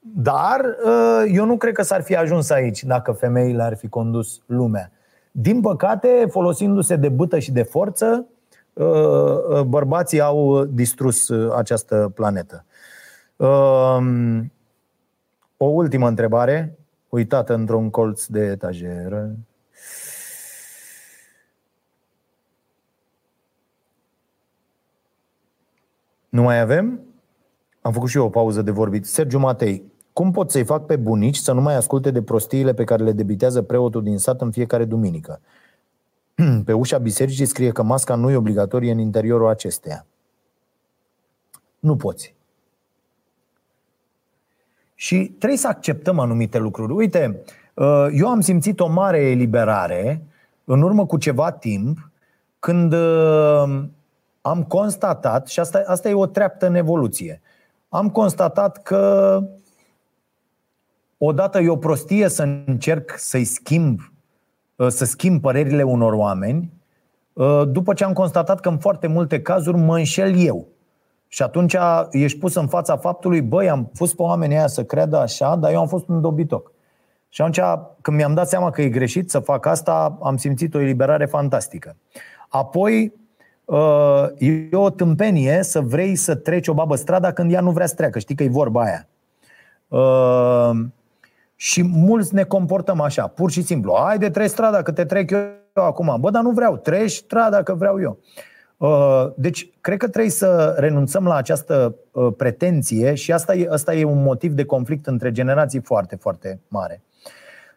dar uh, eu nu cred că s-ar fi ajuns aici dacă femeile ar fi condus lumea. Din păcate, folosindu-se de bâtă și de forță, uh, uh, bărbații au distrus această planetă. O ultimă întrebare, uitată într-un colț de etajeră. Nu mai avem? Am făcut și eu o pauză de vorbit. Sergiu Matei, cum pot să-i fac pe bunici să nu mai asculte de prostiile pe care le debitează preotul din sat în fiecare duminică? Pe ușa bisericii scrie că masca nu e obligatorie în interiorul acesteia. Nu poți. Și trebuie să acceptăm anumite lucruri. Uite, uh, eu am simțit o mare eliberare în urmă cu ceva timp când uh, am constatat, și asta, asta e o treaptă în evoluție, am constatat că odată e o prostie să încerc să-i schimb, uh, să schimb părerile unor oameni, după ce am constatat că în foarte multe cazuri mă înșel eu. Și atunci ești pus în fața faptului, băi, am fost pe oamenii aia să creadă așa, dar eu am fost un dobitoc. Și atunci, când mi-am dat seama că e greșit să fac asta, am simțit o eliberare fantastică. Apoi, uh, e o tâmpenie să vrei să treci o babă strada când ea nu vrea să treacă. Știi că e vorba aia. Uh, și mulți ne comportăm așa, pur și simplu. Hai de treci strada, că te trec eu acum. Bă, dar nu vreau, treci strada că vreau eu. Uh, deci, cred că trebuie să renunțăm la această uh, pretenție și asta e, asta e un motiv de conflict între generații foarte, foarte mare.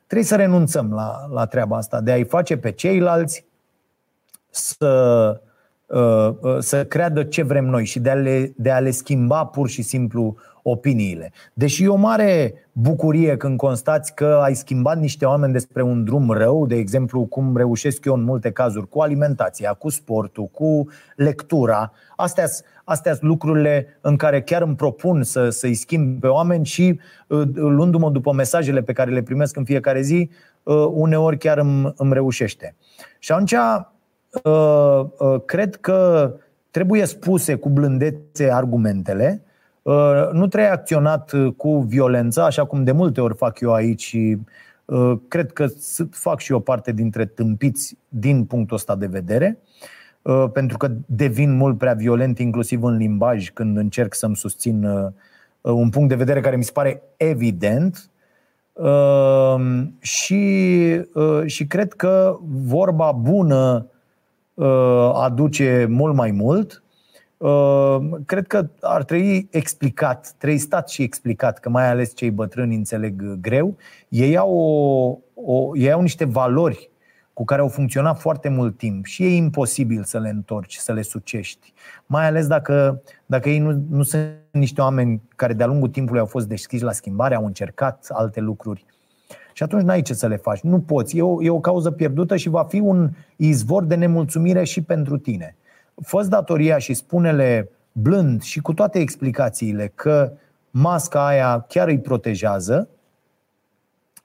Trebuie să renunțăm la, la treaba asta, de a-i face pe ceilalți să, uh, să creadă ce vrem noi și de a, le, de a le schimba pur și simplu opiniile. Deși e o mare bucurie când constați că ai schimbat niște oameni despre un drum rău, de exemplu, cum reușesc eu în multe cazuri, cu alimentația, cu sportul, cu lectura. Astea sunt lucrurile în care chiar îmi propun să, să-i schimb pe oameni și uh, luându-mă după mesajele pe care le primesc în fiecare zi, uh, uneori chiar îmi, îmi reușește. Și atunci uh, cred că trebuie spuse cu blândețe argumentele, Uh, nu trebuie acționat uh, cu violență, așa cum de multe ori fac eu aici și uh, cred că fac și o parte dintre tâmpiți din punctul ăsta de vedere, pentru că devin mult prea violent, inclusiv în limbaj, când încerc să-mi susțin un punct de vedere care mi se pare evident. Și, și cred că vorba bună aduce mult mai mult Uh, cred că ar trebui explicat, trebuie stat și explicat, că mai ales cei bătrâni înțeleg greu. Ei au, o, o, ei au niște valori cu care au funcționat foarte mult timp și e imposibil să le întorci, să le sucești. Mai ales dacă, dacă ei nu, nu sunt niște oameni care de-a lungul timpului au fost deschiși la schimbare, au încercat alte lucruri. Și atunci n-ai ce să le faci. Nu poți. E o, e o cauză pierdută și va fi un izvor de nemulțumire și pentru tine fă datoria și spune-le blând și cu toate explicațiile că masca aia chiar îi protejează,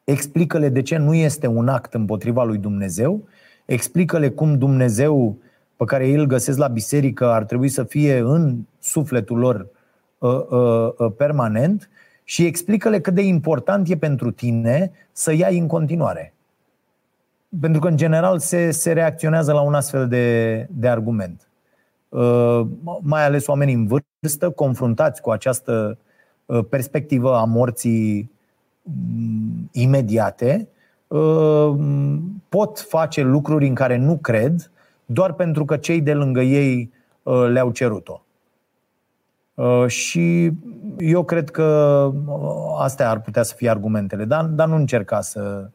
explică-le de ce nu este un act împotriva lui Dumnezeu, explică-le cum Dumnezeu pe care ei îl găsesc la biserică ar trebui să fie în sufletul lor permanent și explică-le cât de important e pentru tine să iai în continuare. Pentru că, în general, se, se reacționează la un astfel de, de argument. Mai ales oamenii în vârstă, confruntați cu această perspectivă a morții mm, imediate, pot face lucruri în care nu cred doar pentru că cei de lângă ei uh, le-au cerut-o. Uh, și eu cred că uh, astea ar putea să fie argumentele, dar, dar nu încerca să,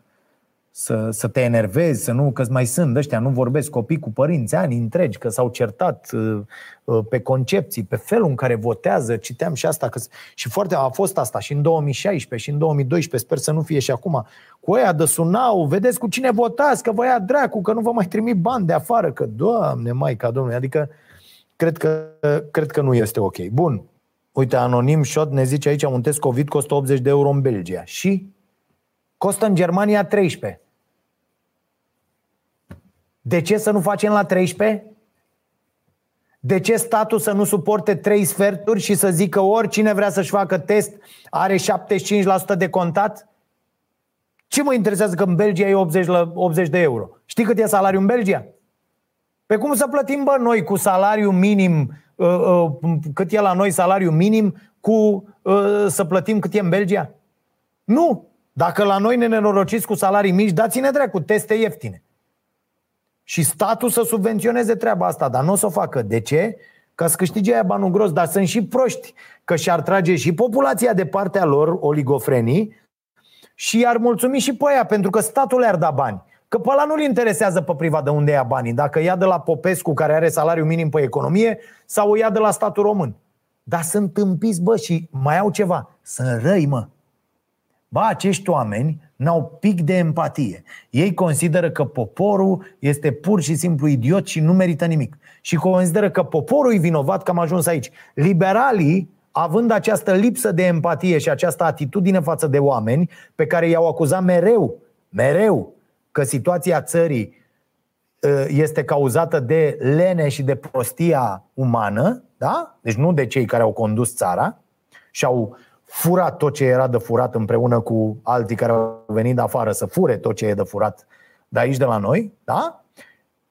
să, să te enervezi, să nu, că mai sunt ăștia, nu vorbesc copii cu părinți ani întregi, că s-au certat uh, uh, pe concepții, pe felul în care votează, citeam și asta, că, și foarte a fost asta și în 2016 și în 2012, sper să nu fie și acum, cu ăia de sunau, vedeți cu cine votați, că vă ia dracu, că nu vă mai trimit bani de afară, că doamne, ca domnule, adică cred că, cred că nu este ok. Bun, uite, Anonim Shot ne zice aici, un test COVID costă 80 de euro în Belgia. Și Costă în Germania 13. De ce să nu facem la 13? De ce statul să nu suporte 3 sferturi și să zică oricine vrea să-și facă test are 75% de contat? Ce mă interesează că în Belgia e 80, la 80 de euro? Știi cât e salariul în Belgia? Pe cum să plătim, bă, noi cu salariu minim, uh, uh, cât e la noi salariu minim, cu uh, să plătim cât e în Belgia? Nu! Dacă la noi ne nenorociți cu salarii mici, dați-ne drept cu teste ieftine. Și statul să subvenționeze treaba asta, dar nu o să o facă. De ce? Ca să câștige aia banul gros, dar sunt și proști, că și-ar trage și populația de partea lor, oligofrenii, și ar mulțumi și pe aia, pentru că statul le-ar da bani. Că pe ăla nu-l interesează pe privat de unde ia banii, dacă ia de la Popescu, care are salariu minim pe economie, sau o ia de la statul român. Dar sunt tâmpiți, bă, și mai au ceva. Sunt răi, mă. Ba, acești oameni n-au pic de empatie. Ei consideră că poporul este pur și simplu idiot și nu merită nimic. Și consideră că poporul e vinovat că am ajuns aici. Liberalii, având această lipsă de empatie și această atitudine față de oameni, pe care i-au acuzat mereu, mereu, că situația țării ă, este cauzată de lene și de prostia umană, da? deci nu de cei care au condus țara și au furat tot ce era de furat împreună cu alții care au venit de afară să fure tot ce e de furat de aici de la noi, da?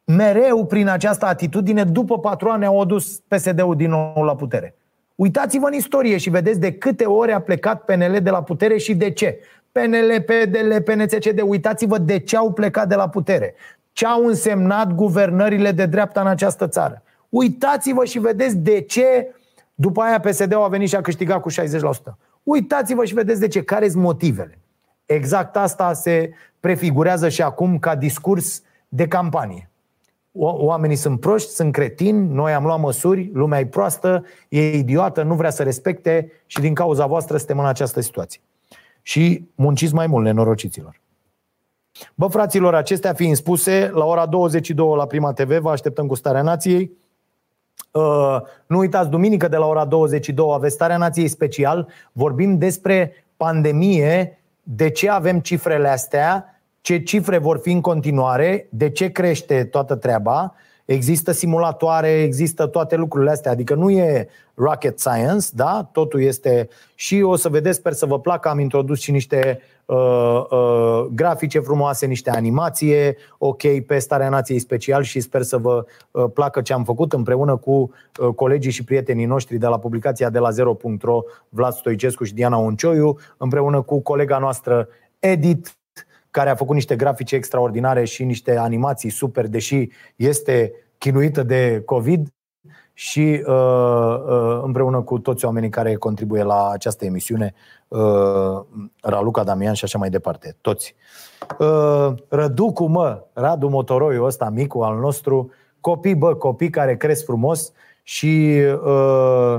Mereu prin această atitudine, după patru ani au adus PSD-ul din nou la putere. Uitați-vă în istorie și vedeți de câte ori a plecat PNL de la putere și de ce. PNL, PDL, PNCCD, uitați-vă de ce au plecat de la putere. Ce au însemnat guvernările de dreapta în această țară. Uitați-vă și vedeți de ce după aia PSD-ul a venit și a câștigat cu 60%. Uitați-vă și vedeți de ce, care sunt motivele. Exact asta se prefigurează și acum ca discurs de campanie. Oamenii sunt proști, sunt cretini, noi am luat măsuri, lumea e proastă, e idiotă, nu vrea să respecte și din cauza voastră suntem în această situație. Și munciți mai mult, nenorociților. Bă, fraților, acestea fiind spuse, la ora 22 la Prima TV vă așteptăm cu Starea Nației. Uh, nu uitați, duminică de la ora 22 aveți Starea Nației Special. Vorbim despre pandemie, de ce avem cifrele astea, ce cifre vor fi în continuare, de ce crește toată treaba. Există simulatoare, există toate lucrurile astea, adică nu e rocket science, da? Totul este și o să vedeți, sper să vă placă, am introdus și niște uh, uh, grafice frumoase, niște animație, ok, pe Starea Nației special și sper să vă uh, placă ce am făcut împreună cu uh, colegii și prietenii noștri de la publicația de la 0.ro, Vlad Stoicescu și Diana Uncioiu, împreună cu colega noastră Edit, care a făcut niște grafice extraordinare și niște animații super, deși este chinuită de COVID și uh, uh, împreună cu toți oamenii care contribuie la această emisiune, uh, Raluca Damian și așa mai departe, toți. Uh, Răducu, mă, Radu Motoroiu ăsta micul al nostru, copii, bă, copii care cresc frumos și uh,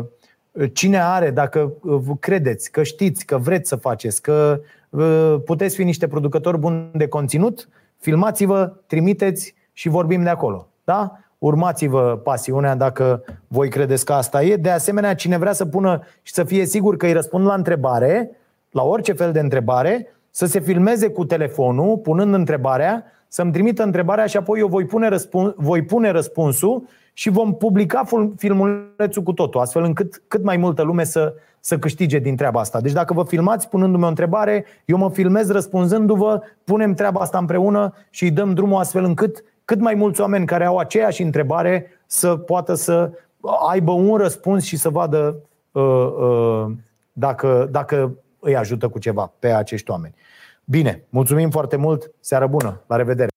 cine are, dacă credeți, că știți, că vreți să faceți, că uh, puteți fi niște producători buni de conținut, filmați-vă, trimiteți și vorbim de acolo. Da? Urmați-vă pasiunea dacă voi credeți că asta e. De asemenea, cine vrea să pună și să fie sigur că îi răspund la întrebare, la orice fel de întrebare, să se filmeze cu telefonul, punând întrebarea, să-mi trimită întrebarea și apoi eu voi pune, răspuns, voi pune răspunsul și vom publica filmulețul cu totul, astfel încât cât mai multă lume să, să câștige din treaba asta. Deci dacă vă filmați punându-mi o întrebare, eu mă filmez răspunzându-vă, punem treaba asta împreună și îi dăm drumul astfel încât cât mai mulți oameni care au aceeași întrebare să poată să aibă un răspuns și să vadă uh, uh, dacă, dacă îi ajută cu ceva pe acești oameni. Bine, mulțumim foarte mult, seară bună, la revedere!